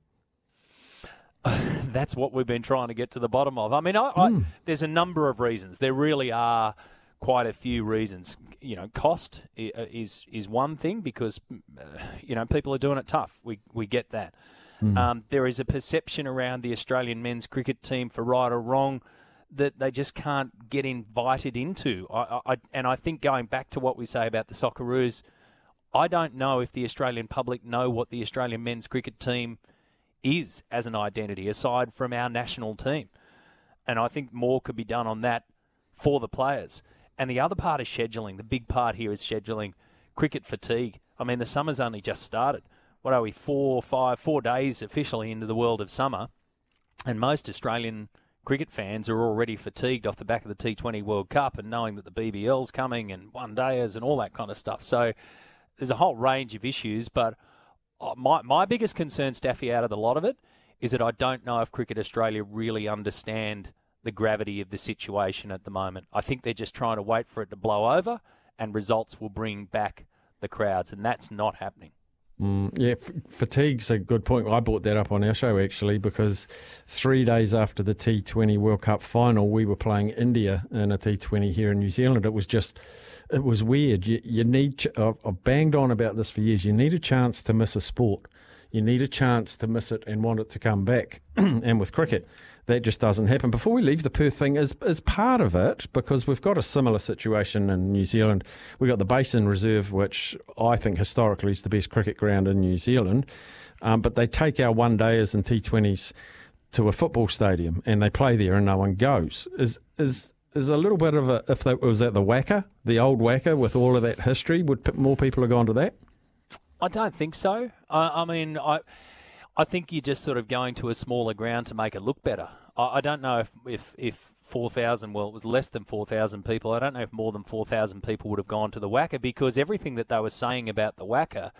That's what we've been trying to get to the bottom of. I mean, I, I, there's a number of reasons. There really are quite a few reasons. You know, cost uh, is is one thing because uh, you know people are doing it tough. We we get that. Hmm. Um, there is a perception around the Australian men's cricket team, for right or wrong, that they just can't get invited into. I, I, I- and I think going back to what we say about the Socceroos, I don't know if the Australian public know what the Australian men's cricket team is as an identity, aside from our national team. And I think more could be done on that for the players. And the other part is scheduling. The big part here is scheduling cricket fatigue. I mean, the summer's only just started. What are we, four, five, four days officially into the world of summer? And most Australian cricket fans are already fatigued off the back of the T20 World Cup and knowing that the BBL's coming and one dayers and all that kind of stuff. So there's a whole range of issues, but uh, my my biggest concern, Staffy, out of the lot of it, is that I don't know if Cricket Australia really understand the gravity of the situation at the moment. I think they're just trying to wait for it to blow over, and results will bring back the crowds, and that's not happening. Mm, yeah, f- fatigue's a good point. I brought that up on our show actually because three days after the T20 World Cup final, we were playing India in a T20 here in New Zealand. It was just, it was weird. You, you need, ch- I've, banged on about this for years. You need a chance to miss a sport. You need a chance to miss it and want it to come back. and with cricket, that just doesn't happen. Before we leave the Perth thing, as, as part of it, because we've got a similar situation in New Zealand, we've got the Basin Reserve, which I think historically is the best cricket ground in New Zealand. Um, but they take our one dayers and T20s to a football stadium and they play there and no one goes. Is, is, is a little bit of a, if that was at the WACA, the old WACA with all of that history, would more people have gone to that? I don't think so. I, I mean, I. I think you're just sort of going to a smaller ground to make it look better. I, I don't know if if, if four thousand, well, it was less than four thousand people. I don't know if more than four thousand people would have gone to the WACA because everything that they were saying about the WACA.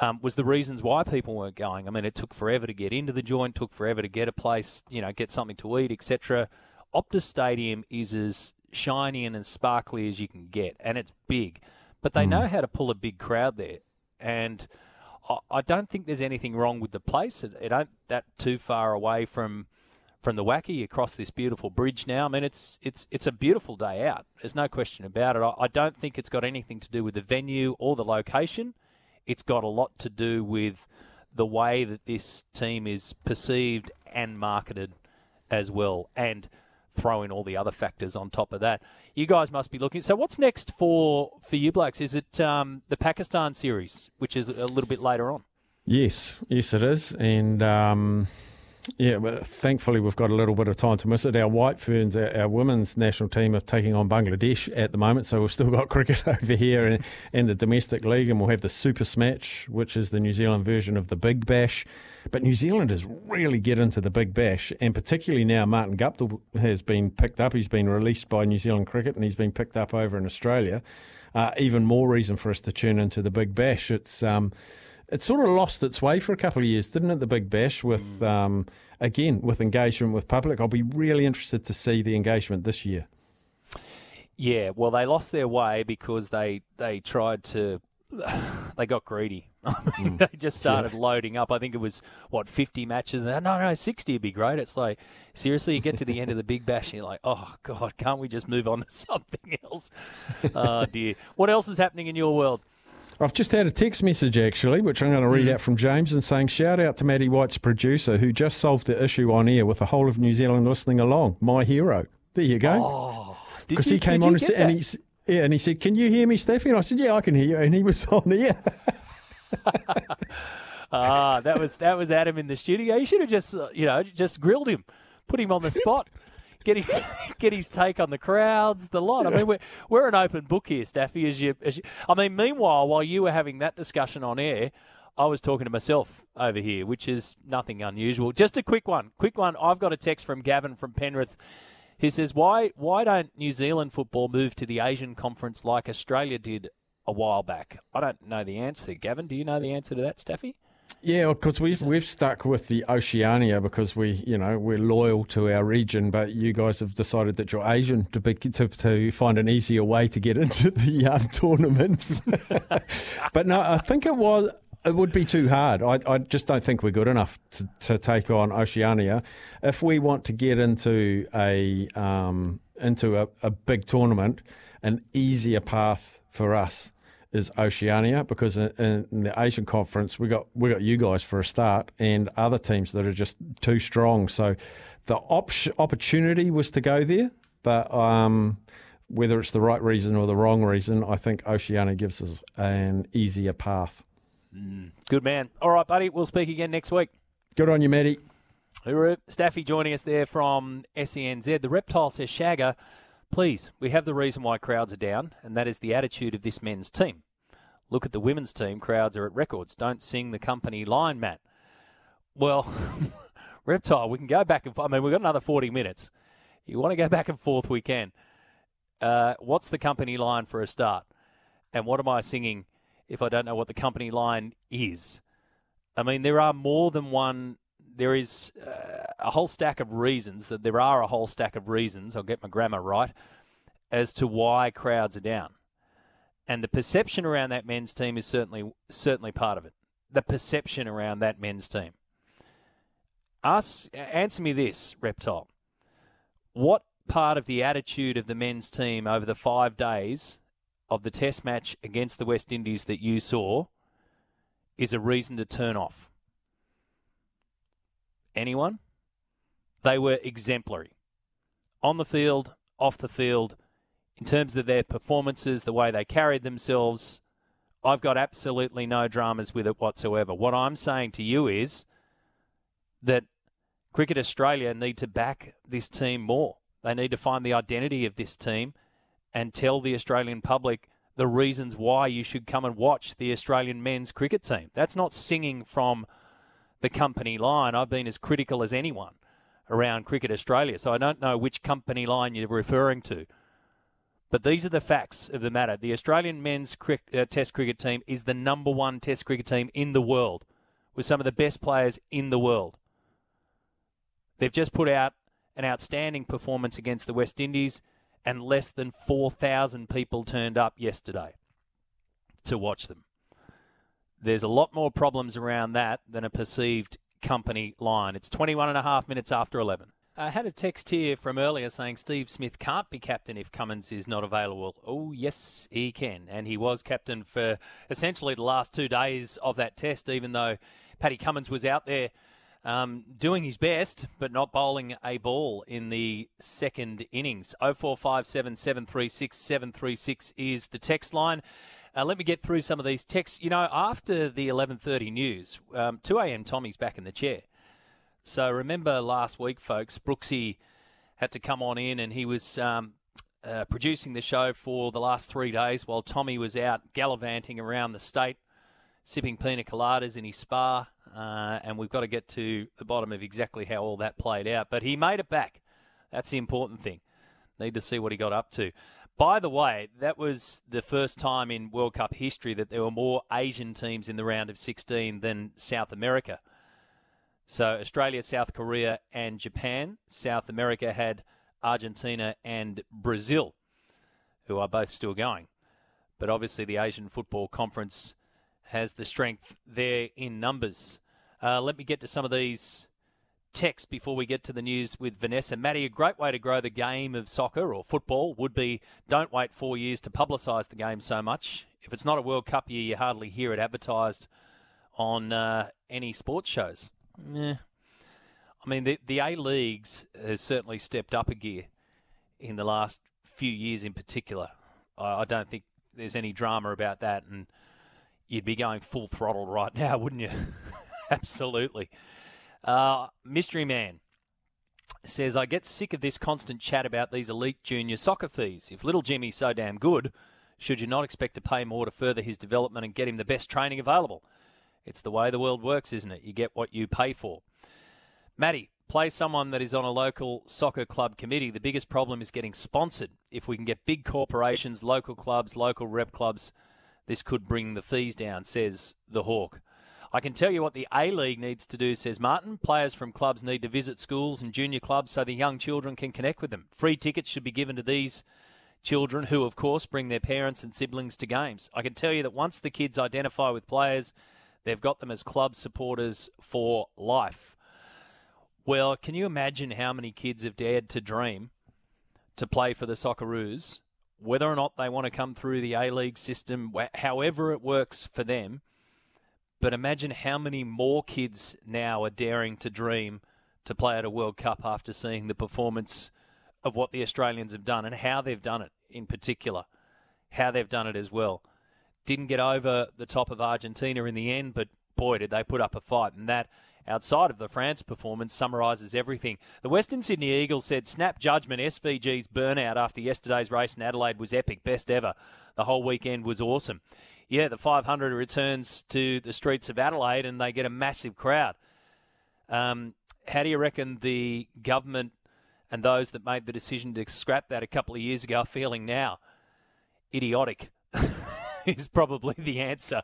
Um, was the reasons why people weren't going. I mean, it took forever to get into the joint, took forever to get a place, you know, get something to eat, etc. Optus Stadium is as shiny and as sparkly as you can get, and it's big, but they mm. know how to pull a big crowd there, and I don't think there's anything wrong with the place. It, it ain't that too far away from from the WACA across this beautiful bridge now. I mean, it's it's it's a beautiful day out. There's no question about it. I, I don't think it's got anything to do with the venue or the location. It's got a lot to do with the way that this team is perceived and marketed as well, and throw in all the other factors on top of that. You guys must be looking. So, what's next for for you blokes? Is it um, the Pakistan series, which is a little bit later on? Yes, yes, it is, and. Um yeah, but thankfully we've got a little bit of time to miss it. Our White Ferns, our, our, women's national team, are taking on Bangladesh at the moment, so we've still got cricket over here in, the domestic league, and we'll have the Super Smash, which is the New Zealand version of the Big Bash. But New Zealanders really get into the Big Bash, and particularly now Martin Guptill has been picked up. He's been released by New Zealand Cricket, and he's been picked up over in Australia. Uh, even more reason for us to tune into the Big Bash. It's um, it sort of lost its way for a couple of years, didn't it? The Big Bash with, mm. um, again, with engagement with public. I'll be really interested to see the engagement this year. Yeah, well, they lost their way because they they tried to. They got greedy. I mean, mm. they just started yeah. loading up. I think it was what fifty matches. No, no, sixty would be great. It's like seriously, you get to the end of the Big Bash, and you're like, oh god, can't we just move on to something else? oh dear. What else is happening in your world? I've just had a text message actually, which I'm going to read mm. out from James and saying, Shout out to Matty White's producer who just solved the issue on air with the whole of New Zealand listening along. My hero. There you go. Because oh, he came on and, and he, yeah, and he said, Can you hear me, Steffi? And I said, Yeah, I can hear you. And he was on air. ah, that was that was Adam in the studio. You should have just uh, you know just grilled him, put him on the spot get his get his take on the crowds, the lot. I mean, we're we're an open book here, Staffy. As you, as you, I mean, meanwhile, while you were having that discussion on air, I was talking to myself over here, which is nothing unusual. Just a quick one, quick one. I've got a text from Gavin from Penrith. He says, "Why why don't New Zealand football move to the Asian Conference like Australia did a while back?" I don't know the answer. Gavin, do you know the answer to that, Staffy? Yeah, because we've we've stuck with the Oceania because we you know we're loyal to our region, but you guys have decided that you're Asian to be, to, to find an easier way to get into the um, tournaments. but no, I think it was it would be too hard. I, I just don't think we're good enough to, to take on Oceania. If we want to get into a um, into a, a big tournament, an easier path for us is Oceania because in, in, the Asian Conference we got we got you guys for a start and other teams that are just too strong. So the op- opportunity was to go there, but um, whether it's the right reason or the wrong reason, I think Oceania gives us an easier path. Mm, good man. All right, buddy. We'll speak again next week. Good on you, Matty. Hooroo. Staffy joining us there from SENZ. The Reptile says, Shagger, Please, we have the reason why crowds are down, and that is the attitude of this men's team. Look at the women's team, crowds are at records. Don't sing the company line, Matt. Well, Reptile, we can go back and I mean, we've got another 40 minutes. You want to go back and forth, we can. Uh, what's the company line for a start? And what am I singing if I don't know what the company line is? I mean, there are more than one. There is uh, a whole stack of reasons that there are a whole stack of reasons. I'll get my grammar right as to why crowds are down, and the perception around that men's team is certainly certainly part of it. The perception around that men's team. Us, answer me this, Reptile. What part of the attitude of the men's team over the five days of the Test match against the West Indies that you saw is a reason to turn off? Anyone? They were exemplary. On the field, off the field, in terms of their performances, the way they carried themselves, I've got absolutely no dramas with it whatsoever. What I'm saying to you is that Cricket Australia need to back this team more. They need to find the identity of this team and tell the Australian public the reasons why you should come and watch the Australian men's cricket team. That's not singing from the company line. I've been as critical as anyone around Cricket Australia, so I don't know which company line you're referring to. But these are the facts of the matter. The Australian men's uh, Test cricket team is the number one Test cricket team in the world, with some of the best players in the world. They've just put out an outstanding performance against the West Indies, and less than 4,000 people turned up yesterday to watch them. There's a lot more problems around that than a perceived company line. It's 21 and a half minutes after 11. I had a text here from earlier saying Steve Smith can't be captain if Cummins is not available. Oh, yes, he can. And he was captain for essentially the last two days of that test, even though Paddy Cummins was out there um, doing his best, but not bowling a ball in the second innings. 0457 736 736 is the text line. Uh, let me get through some of these texts. You know, after the 11:30 news, um, 2 a.m. Tommy's back in the chair. So remember last week, folks, Brooksy had to come on in and he was um, uh, producing the show for the last three days while Tommy was out gallivanting around the state, sipping pina coladas in his spa. Uh, and we've got to get to the bottom of exactly how all that played out. But he made it back. That's the important thing. Need to see what he got up to. By the way, that was the first time in World Cup history that there were more Asian teams in the round of 16 than South America. So Australia, South Korea, and Japan. South America had Argentina and Brazil, who are both still going. But obviously, the Asian Football Conference has the strength there in numbers. Uh, let me get to some of these texts before we get to the news with Vanessa. Matty, a great way to grow the game of soccer or football would be don't wait four years to publicise the game so much. If it's not a World Cup year, you hardly hear it advertised on uh, any sports shows. Yeah. I mean, the, the A Leagues has certainly stepped up a gear in the last few years in particular. I, I don't think there's any drama about that, and you'd be going full throttle right now, wouldn't you? Absolutely. Uh, Mystery Man says, I get sick of this constant chat about these elite junior soccer fees. If little Jimmy's so damn good, should you not expect to pay more to further his development and get him the best training available? It's the way the world works, isn't it? You get what you pay for. Matty, play someone that is on a local soccer club committee. The biggest problem is getting sponsored. If we can get big corporations, local clubs, local rep clubs, this could bring the fees down, says the Hawk. I can tell you what the A League needs to do, says Martin. Players from clubs need to visit schools and junior clubs so the young children can connect with them. Free tickets should be given to these children who, of course, bring their parents and siblings to games. I can tell you that once the kids identify with players, They've got them as club supporters for life. Well, can you imagine how many kids have dared to dream to play for the Socceroos, whether or not they want to come through the A League system, however it works for them? But imagine how many more kids now are daring to dream to play at a World Cup after seeing the performance of what the Australians have done and how they've done it in particular, how they've done it as well. Didn't get over the top of Argentina in the end, but boy, did they put up a fight. And that, outside of the France performance, summarises everything. The Western Sydney Eagles said snap judgment SVG's burnout after yesterday's race in Adelaide was epic, best ever. The whole weekend was awesome. Yeah, the 500 returns to the streets of Adelaide and they get a massive crowd. Um, how do you reckon the government and those that made the decision to scrap that a couple of years ago are feeling now? Idiotic. is probably the answer.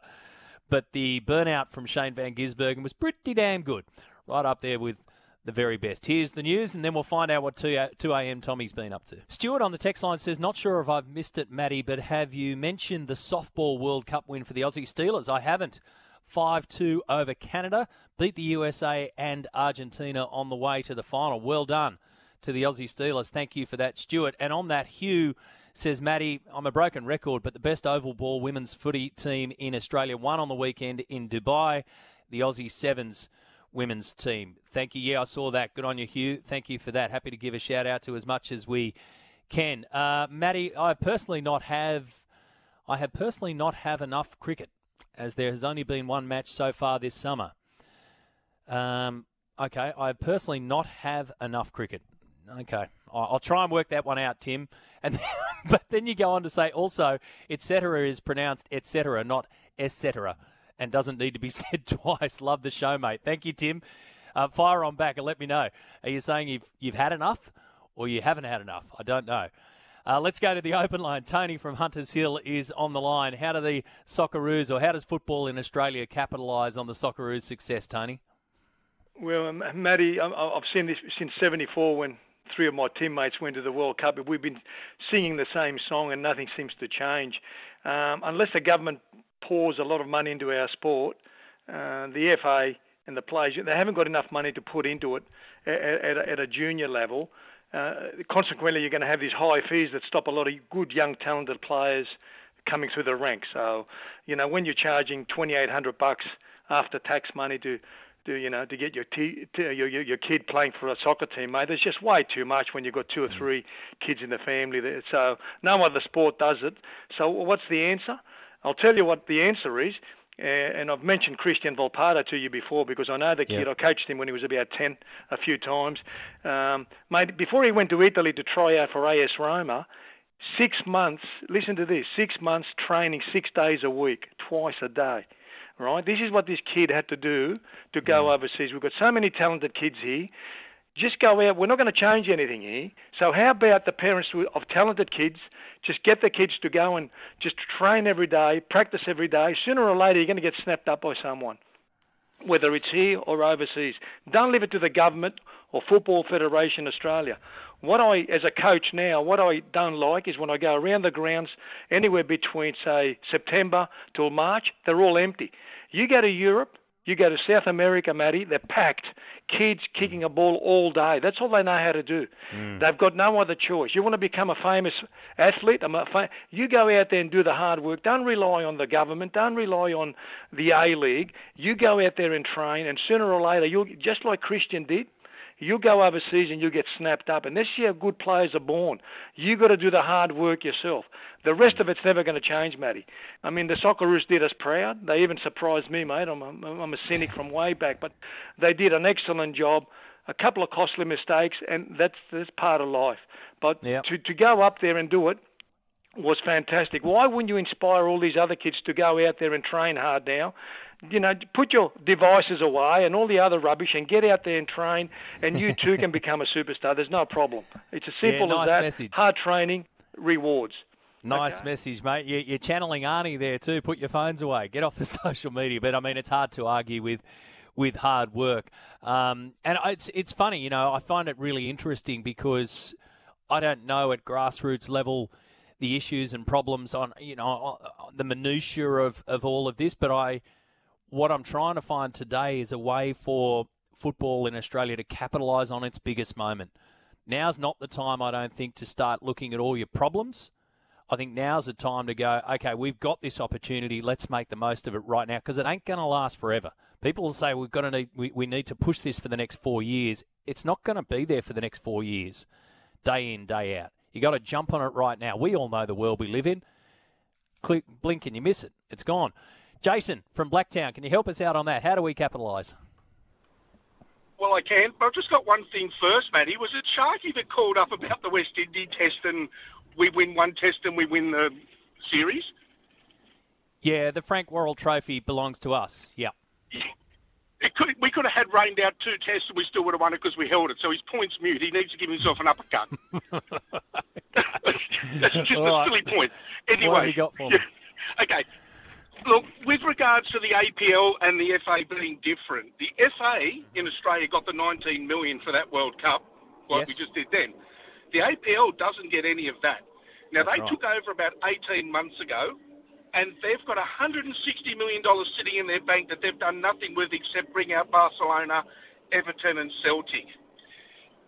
but the burnout from Shane Van Gisbergen was pretty damn good. Right up there with the very best. Here's the news, and then we'll find out what 2, 2 a.m. Tommy's been up to. Stuart on the text line says, Not sure if I've missed it, Matty, but have you mentioned the softball World Cup win for the Aussie Steelers? I haven't. 5 2 over Canada, beat the USA and Argentina on the way to the final. Well done to the Aussie Steelers. Thank you for that, Stuart. And on that, Hugh says, Matty, I'm a broken record, but the best oval ball women's footy team in Australia won on the weekend in Dubai, the Aussie Sevens women's team. Thank you. Yeah, I saw that. Good on you, Hugh. Thank you for that. Happy to give a shout out to as much as we can. Uh, Matty, I personally not have, I have personally not have enough cricket, as there has only been one match so far this summer. Um, okay, I personally not have enough cricket. Okay, I'll try and work that one out, Tim. And but then you go on to say also, etc. is pronounced etc., not etc and doesn't need to be said twice. Love the show, mate. Thank you, Tim. Uh, fire on back and let me know. Are you saying you've you've had enough, or you haven't had enough? I don't know. Uh, let's go to the open line. Tony from Hunters Hill is on the line. How do the Socceroos, or how does football in Australia capitalise on the Socceroos' success, Tony? Well, um, Matty, I've seen this since '74 when three of my teammates went to the World Cup. but We've been singing the same song, and nothing seems to change. Um, unless the government pours a lot of money into our sport, uh, the FA and the players they haven't got enough money to put into it at, at, a, at a junior level. Uh, consequently, you're going to have these high fees that stop a lot of good, young, talented players coming through the ranks. So, you know, when you're charging 2,800 bucks after tax money to to you know to get your, t- to your your kid playing for a soccer team, mate. There's just way too much when you've got two or mm. three kids in the family. There. So no other sport does it. So what's the answer? I'll tell you what the answer is. And I've mentioned Cristian Volpato to you before because I know the kid. I coached him when he was about 10 a few times. Um, mate, before he went to Italy to try out for AS Roma, six months, listen to this, six months training six days a week, twice a day. Right? This is what this kid had to do to go mm. overseas. We've got so many talented kids here just go out. We're not going to change anything here. So how about the parents of talented kids just get the kids to go and just train every day, practice every day. Sooner or later, you're going to get snapped up by someone, whether it's here or overseas. Don't leave it to the government or Football Federation Australia. What I, as a coach now, what I don't like is when I go around the grounds anywhere between, say, September till March, they're all empty. You go to Europe, you go to South America, Matty, they're packed. Kids kicking a ball all day. That's all they know how to do. Mm. They've got no other choice. You want to become a famous athlete? you go out there and do the hard work. Don't rely on the government. Don't rely on the A League. You go out there and train, and sooner or later, you'll just like Cristian did. You go overseas and you get snapped up, and this is how good players are born. You got to do the hard work yourself. The rest of it's never going to change, Matty. I mean, the Socceroos did us proud. They even surprised me, mate. I'm a, I'm a cynic from way back, but they did an excellent job. A couple of costly mistakes, and that's that's part of life. But yep. to to go up there and do it was fantastic. Why wouldn't you inspire all these other kids to go out there and train hard now? You know, put your devices away and all the other rubbish and get out there and train, and you too can become a superstar. There's no problem. It's as simple yeah, nice as that. Message. Hard training, rewards. Nice okay. message, mate. You're channeling Arnie there too. Put your phones away. Get off the social media. But I mean, it's hard to argue with with hard work. Um, and it's it's funny, you know. I find it really interesting because I don't know at grassroots level the issues and problems on you know the minutiae of of all of this, but I what I'm trying to find today is a way for football in Australia to capitalise on its biggest moment. Now's not the time, I don't think, to start looking at all your problems. I think now's the time to go, okay, we've got this opportunity. Let's make the most of it right now because it ain't going to last forever. People will say we've got to need, we, we need to push this for the next four years. It's not going to be there for the next four years, day in, day out. you got to jump on it right now. We all know the world we live in. Click, blink and you miss it. It's gone. Jason from Blacktown, can you help us out on that? How do we capitalise? Well, I can, but I've just got one thing first, Matty. Was it Sharky that called up about the West Indies test and we win one test and we win the series? Yeah, the Frank Worrell Trophy belongs to us. Yeah. Could, we could have had rained out two tests and we still would have won it because we held it. So his point's mute. He needs to give himself an uppercut. That's just All a right. silly point. Anyway. What have you got for me? Okay. Look, with regards to the APL and the FA being different, the FA in Australia got the 19 million for that World Cup, like we just did then. The APL doesn't get any of that. Now That's they right. took over about 18 months ago, and they've got 160 million dollars sitting in their bank that they've done nothing with except bring out Barcelona, Everton, and Celtic.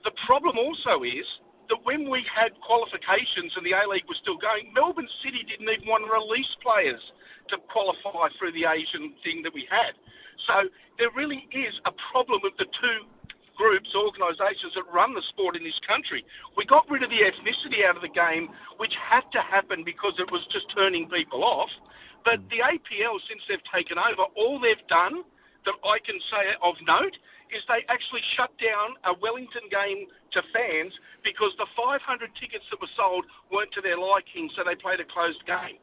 The problem also is that when we had qualifications and the A League was still going, Melbourne City didn't even want to release players to qualify through the Asian thing that we had. So there really is a problem with the two groups, organisations that run the sport in this country. We got rid of the ethnicity out of the game, which had to happen because it was just turning people off. But the APL, since they've taken over, all they've done that I can say of note is they actually shut down a Wellington game to fans because the 500 tickets that were sold weren't to their liking, so they played a closed game.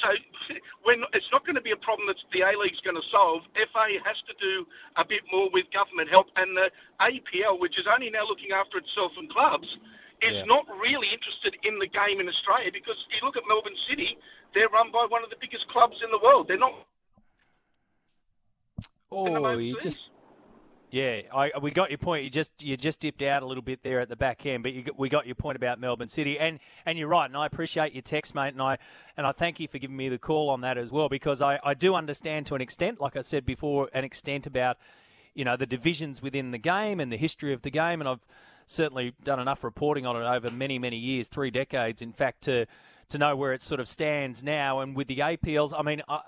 So when it's not going to be a problem that the A League's going to solve. FA has to do a bit more with government help, and the APL, which is only now looking after itself and clubs, is Yeah. not really interested in the game in Australia because if you look at Melbourne City, they're run by one of the biggest clubs in the world. They're not. Oh, you just. Yeah, I, we got your point. You just you just dipped out a little bit there at the back end, but you, we got your point about Melbourne City, and and you're right, and I appreciate your text, mate, and I and I thank you for giving me the call on that as well, because I, I do understand to an extent, like I said before, an extent about you know the divisions within the game and the history of the game, and I've certainly done enough reporting on it over many many years, three decades, in fact, to to know where it sort of stands now, and with the APLs, I mean, uh,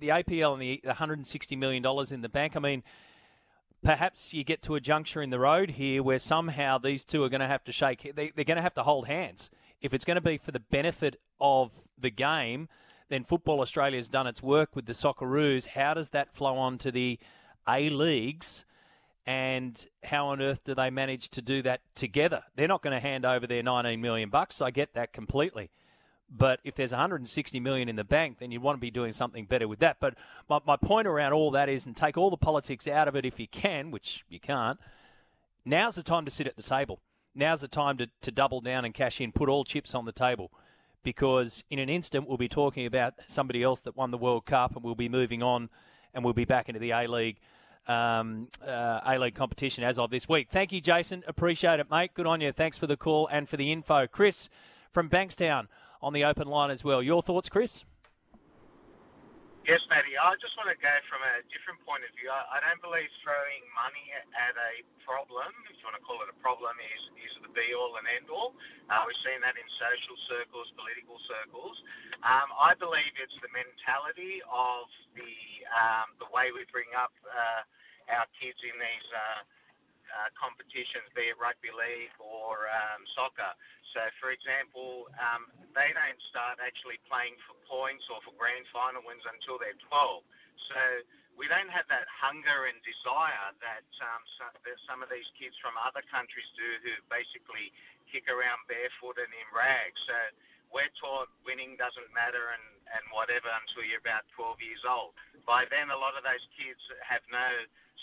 the APL and the 160 million dollars in the bank, I mean perhaps you get to a juncture in the road here where somehow these two are going to have to shake. They, they're going to have to hold hands. If it's going to be for the benefit of the game, then Football Australia has done its work with the Socceroos. How does that flow on to the A leagues? And how on earth do they manage to do that together? They're not going to hand over their 19 million bucks. I get that completely. But if there's 160 million in the bank, then you'd want to be doing something better with that. But my, my point around all that is, and take all the politics out of it if you can, which you can't. Now's the time to sit at the table. Now's the time to, to double down and cash in, put all chips on the table, because in an instant we'll be talking about somebody else that won the World Cup, and we'll be moving on, and we'll be back into the A League. Um, uh, A League competition as of this week. Thank you, Jason. Appreciate it, mate. Good on you. Thanks for the call and for the info. Chris from Bankstown on the open line as well. Your thoughts, Chris? Yes, Matty. I just want to go from a different point of view. I, I don't believe throwing money at a problem, if you want to call it a problem, is, is the be all and end all. Uh, we've seen that in social circles, political circles. Um, I believe it's the mentality of the um, the way we bring up uh, our kids in these uh, uh, competitions, be it rugby league or um, soccer. So, for example, um, they don't start actually playing for points or for grand final wins until they're 12. So we don't have that hunger and desire that um, so, that some of these kids from other countries do who basically kick around barefoot and in rags. So we're taught winning doesn't matter and, and whatever until you're about 12 years old. By then, a lot of those kids have no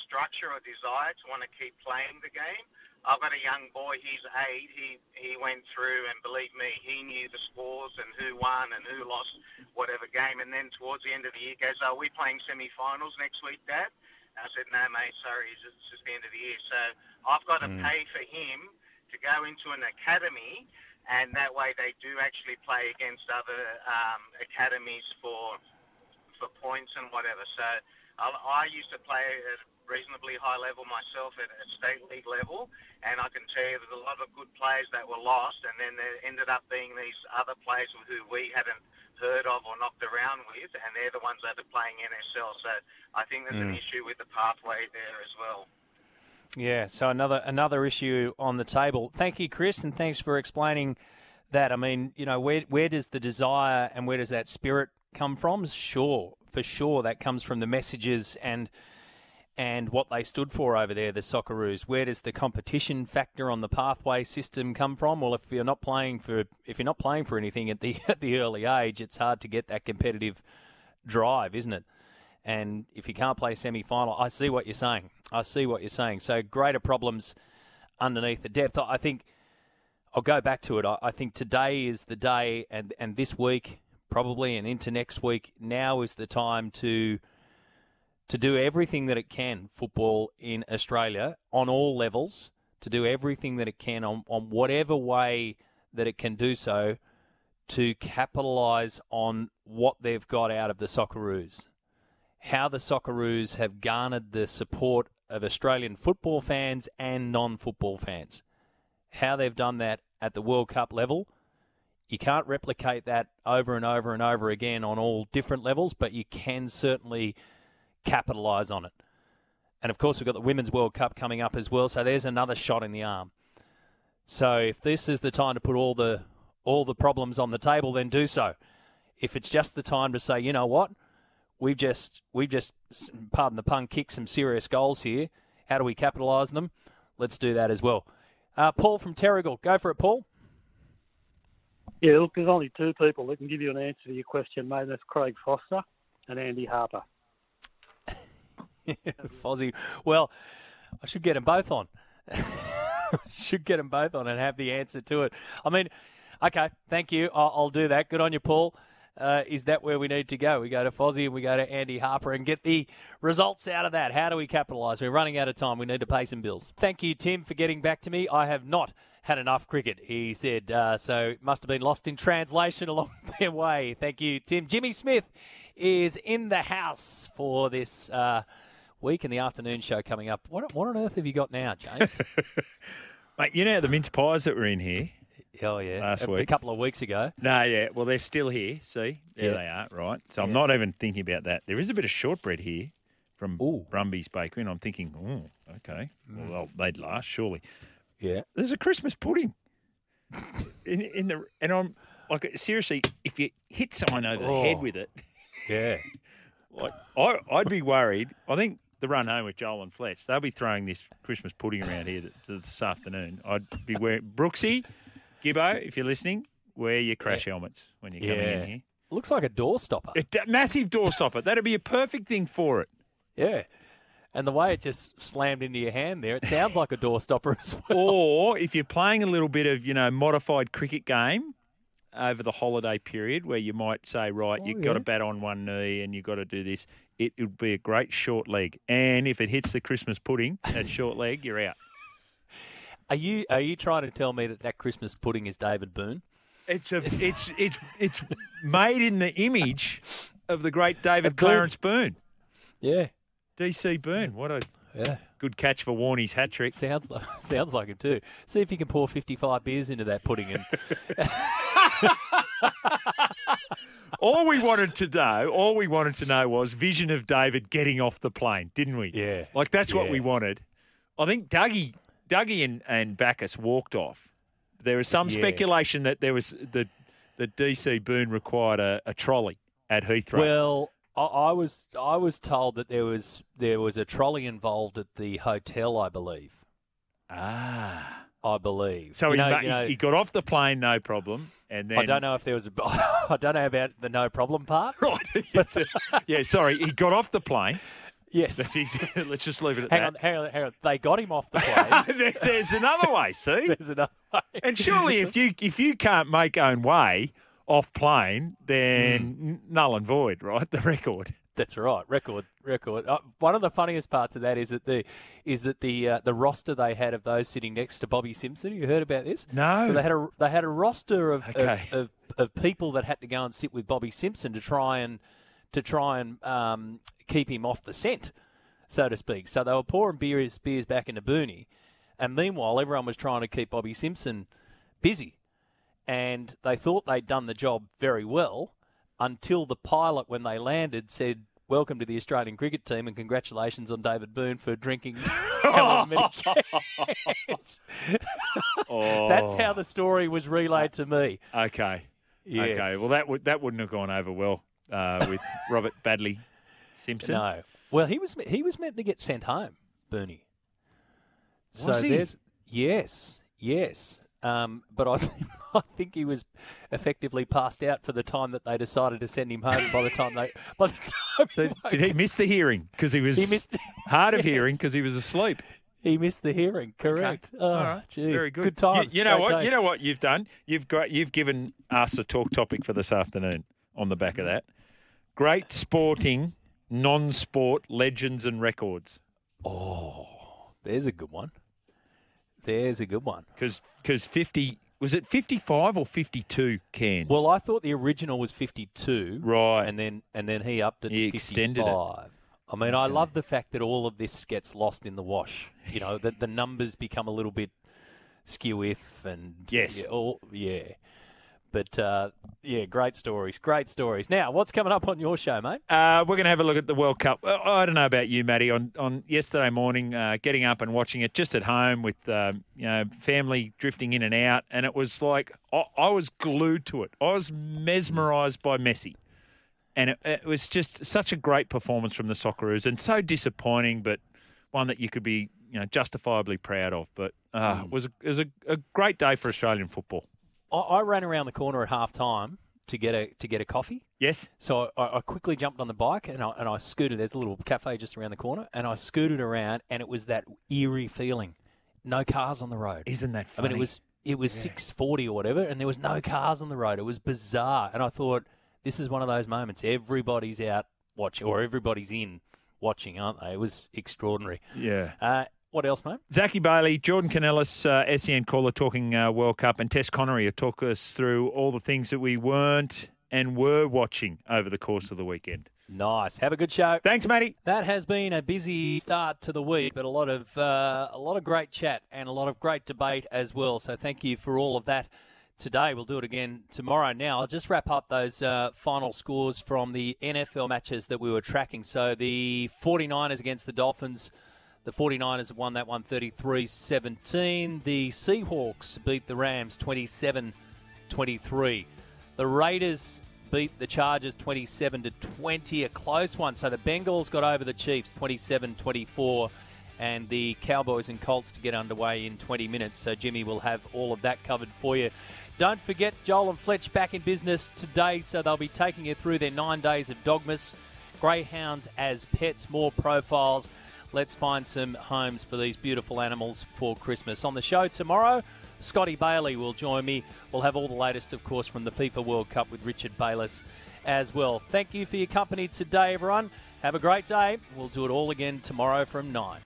structure or desire to want to keep playing the game. I've got a young boy, he's eight. He he went through and believe me, he knew the scores and who won and who lost whatever game. And then towards the end of the year, goes, "Are we playing semi-finals next week, Dad?" I said, "No, mate. Sorry, it's just, it's just the end of the year." So I've got to Mm. pay for him to go into an academy, and that way they do actually play against other um, academies for for points and whatever. So I, I used to play at a reasonably high level myself at a state league level, and I can tell you there's a lot of good players that were lost, and then there ended up being these other players who we hadn't heard of or knocked around with, and they're the ones that are playing NSL. So I think there's an Mm. issue with the pathway there as well. Yeah, so another another issue on the table. Thank you, Chris, and thanks for explaining that. I mean, you know, where where does the desire and where does that spirit come from? Sure, for sure, that comes from the messages and and what they stood for over there, the Socceroos. Where does the competition factor on the pathway system come from? Well, if you're not playing for if you're not playing for anything at the at the early age, it's hard to get that competitive drive, isn't it? And if you can't play semi final, I see what you're saying. I see what you're saying. So greater problems underneath the depth. I think I'll go back to it. I, I think today is the day, and and this week probably, and into next week, now is the time to to do everything that it can, football in Australia, on all levels, to do everything that it can on, on whatever way that it can do so to capitalise on what they've got out of the Socceroos. How the Socceroos have garnered the support of Australian football fans and non football fans. How they've done that at the World Cup level. You can't replicate that over and over and over again on all different levels, but you can certainly capitalise on it. And of course, we've got the Women's World Cup coming up as well, so there's another shot in the arm. So if this is the time to put all the all the problems on the table, then do so. If it's just the time to say, you know what, we've just we've just pardon the pun, kicked some serious goals here. How do we capitalise them? Let's do that as well. Uh, Paul from Terrigal, go for it, Paul. Yeah, look, there's only two people that can give you an answer to your question, mate. That's Craig Foster and Andy Harper. Fozzie. Well, I should get them both on. should get them both on and have the answer to it. I mean, okay, thank you. I'll, I'll do that. Good on you, Paul. Uh, is that where we need to go? We go to Fozzie and we go to Andy Harper and get the results out of that. How do we capitalise? We're running out of time. We need to pay some bills. Thank you, Tim, for getting back to me. I have not had enough cricket, he said. Uh, so it must have been lost in translation along their way. Thank you, Tim. Jimmy Smith is in the house for this. Uh, week in the afternoon show coming up. What, what on earth have you got now, James? Mate, you know the mince pies that were in here? Oh, yeah. Last a, week. A couple of weeks ago. No, yeah. Well, they're still here. See? There Yeah. they are, right? So I'm not even thinking about that. There is a bit of shortbread here from Brumby's Bakery, and I'm thinking, oh, okay. Mm. Well, they'd last, surely. Yeah. There's a Christmas pudding. in, in the And I'm like, seriously, if you hit someone over the head Oh. with it, Yeah. like, I, I'd be worried. I think the run home with Joel and Fletch, they'll be throwing this Christmas pudding around here this, this afternoon. I'd be wearing Brooksy, Gibbo, if you're listening, wear your crash helmets when you're coming in here. Looks like a door stopper. A d- massive door stopper. That'd be a perfect thing for it. Yeah. And the way it just slammed into your hand there, it sounds like a door stopper as well. Or if you're playing a little bit of, you know, modified cricket game over the holiday period where you might say, right, you've got oh, to bat on one knee and you've got to do this, it would be a great short leg. And if it hits the Christmas pudding at short leg, you're out. Are you are you trying to tell me that that Christmas pudding is David Boon? It's a, it's it's it's made in the image of the great David Boon. Clarence Boon. Yeah. DC Boon. What a Yeah. Good catch for Warney's hat trick. Sounds like sounds like it too. See if you can pour fifty five beers into that pudding and all we wanted to know, all we wanted to know was vision of David getting off the plane, didn't we? Yeah. Like that's what we wanted. I think Dougie, Dougie and, and Bacchus walked off. There was some Yeah. speculation that there was the the DC Boon required a, a trolley at Heathrow. Well, I, I was I was told that there was there was a trolley involved at the hotel, I believe. Ah. I believe. so You he, know- ma- you know- he got off the plane, no problem, and then I don't know if there was a. I don't know about the no problem part. Right. But, yeah, sorry, he got off the plane. Yes. Let's just leave it at Hang that. on, hang on, hang on. They got him off the plane. There- There's another way. See, There's another way. And surely, if you if you can't make own way off plane, then n- null and void, right? The record. That's right. Record, record. Uh, one of the funniest parts of that is that the is that the uh, the roster they had of those sitting next to Bobby Simpson. You heard about this? No. So they had a they had a roster of Okay. of, of, of people that had to go and sit with Bobby Simpson to try and to try and um, keep him off the scent, so to speak. So they were pouring beers beers back into Booney, and meanwhile everyone was trying to keep Bobby Simpson busy, and they thought they'd done the job very well until the pilot, when they landed, said, "Welcome to the Australian cricket team and congratulations on David Boon for drinking however many cans." That's how the story was relayed to me. Okay. Yes. Okay. Well, that would that wouldn't have gone over well uh, with Robert Baddeley Simpson. No. Well, he was he was meant to get sent home, Bernie. Was so he? there's yes, yes. Um, but I think, I think he was effectively passed out for the time that they decided to send him home. By the time they, by the time So did he miss the hearing because he was He missed- hard of Yes. hearing because he was asleep? he missed the hearing. Correct. Oh, All right. geez. Very good. Good times. You, you know Great what? days. You know what you've done. You've got you've given us a talk topic for this afternoon on the back of that. Great sporting, non-sport legends and records. Oh, there's a good one. There's a good one. Because because fifty was it fifty five or fifty two cans? Well, I thought the original was 52. Right. And then and then he upped it He to 55. extended it. I mean, I love the fact that all of this gets lost in the wash. You know, that the numbers become a little bit skew if and Yes. yeah, all, yeah. But uh, yeah, great stories, great stories. Now, what's coming up on your show, mate? Uh, we're going to have a look at the World Cup. Uh, I don't know about you, Matty. On on yesterday morning, uh, getting up and watching it just at home with um, you know family drifting in and out, and it was like I, I was glued to it. I was mesmerised by Messi, and it, it was just such a great performance from the Socceroos, and so disappointing, but one that you could be you know justifiably proud of. But uh, it was a, it was a, a great day for Australian football. I, I ran around the corner at half time to get a to get a coffee. Yes. So I, I quickly jumped on the bike and I, and I scooted. There's a little cafe just around the corner, and I scooted around, and it was that eerie feeling. No cars on the road. Isn't that funny? I mean, it was it was six forty or whatever, and there was no cars on the road. It was bizarre, and I thought this is one of those moments. Everybody's out watching, or everybody's in watching, aren't they? It was extraordinary. Yeah. Uh, what else, mate? Zachy Bailey, Jordan Canellis, uh, SEN caller talking uh, World Cup, and Tess Connery will talk us through all the things that we weren't and were watching over the course of the weekend. Nice. Have a good show. Thanks, Matty. That has been a busy start to the week, but a lot of uh, a lot of great chat and a lot of great debate as well. So thank you for all of that today. We'll do it again tomorrow. Now I'll just wrap up those uh, final scores from the NFL matches that we were tracking. So the 49ers against the Dolphins. The 49ers have won that one 33 17. The Seahawks beat the Rams 27 23. The Raiders beat the Chargers 27 to 20, a close one. So the Bengals got over the Chiefs 27 24, and the Cowboys and Colts to get underway in 20 minutes. So Jimmy will have all of that covered for you. Don't forget, Joel and Fletch back in business today, so they'll be taking you through their nine days of dogmas. Greyhounds as pets, more profiles. Let's find some homes for these beautiful animals for Christmas. On the show tomorrow, Scotty Bailey will join me. We'll have all the latest, of course, from the FIFA World Cup with Richard Bayless as well. Thank you for your company today, everyone. Have a great day. We'll do it all again tomorrow from 9.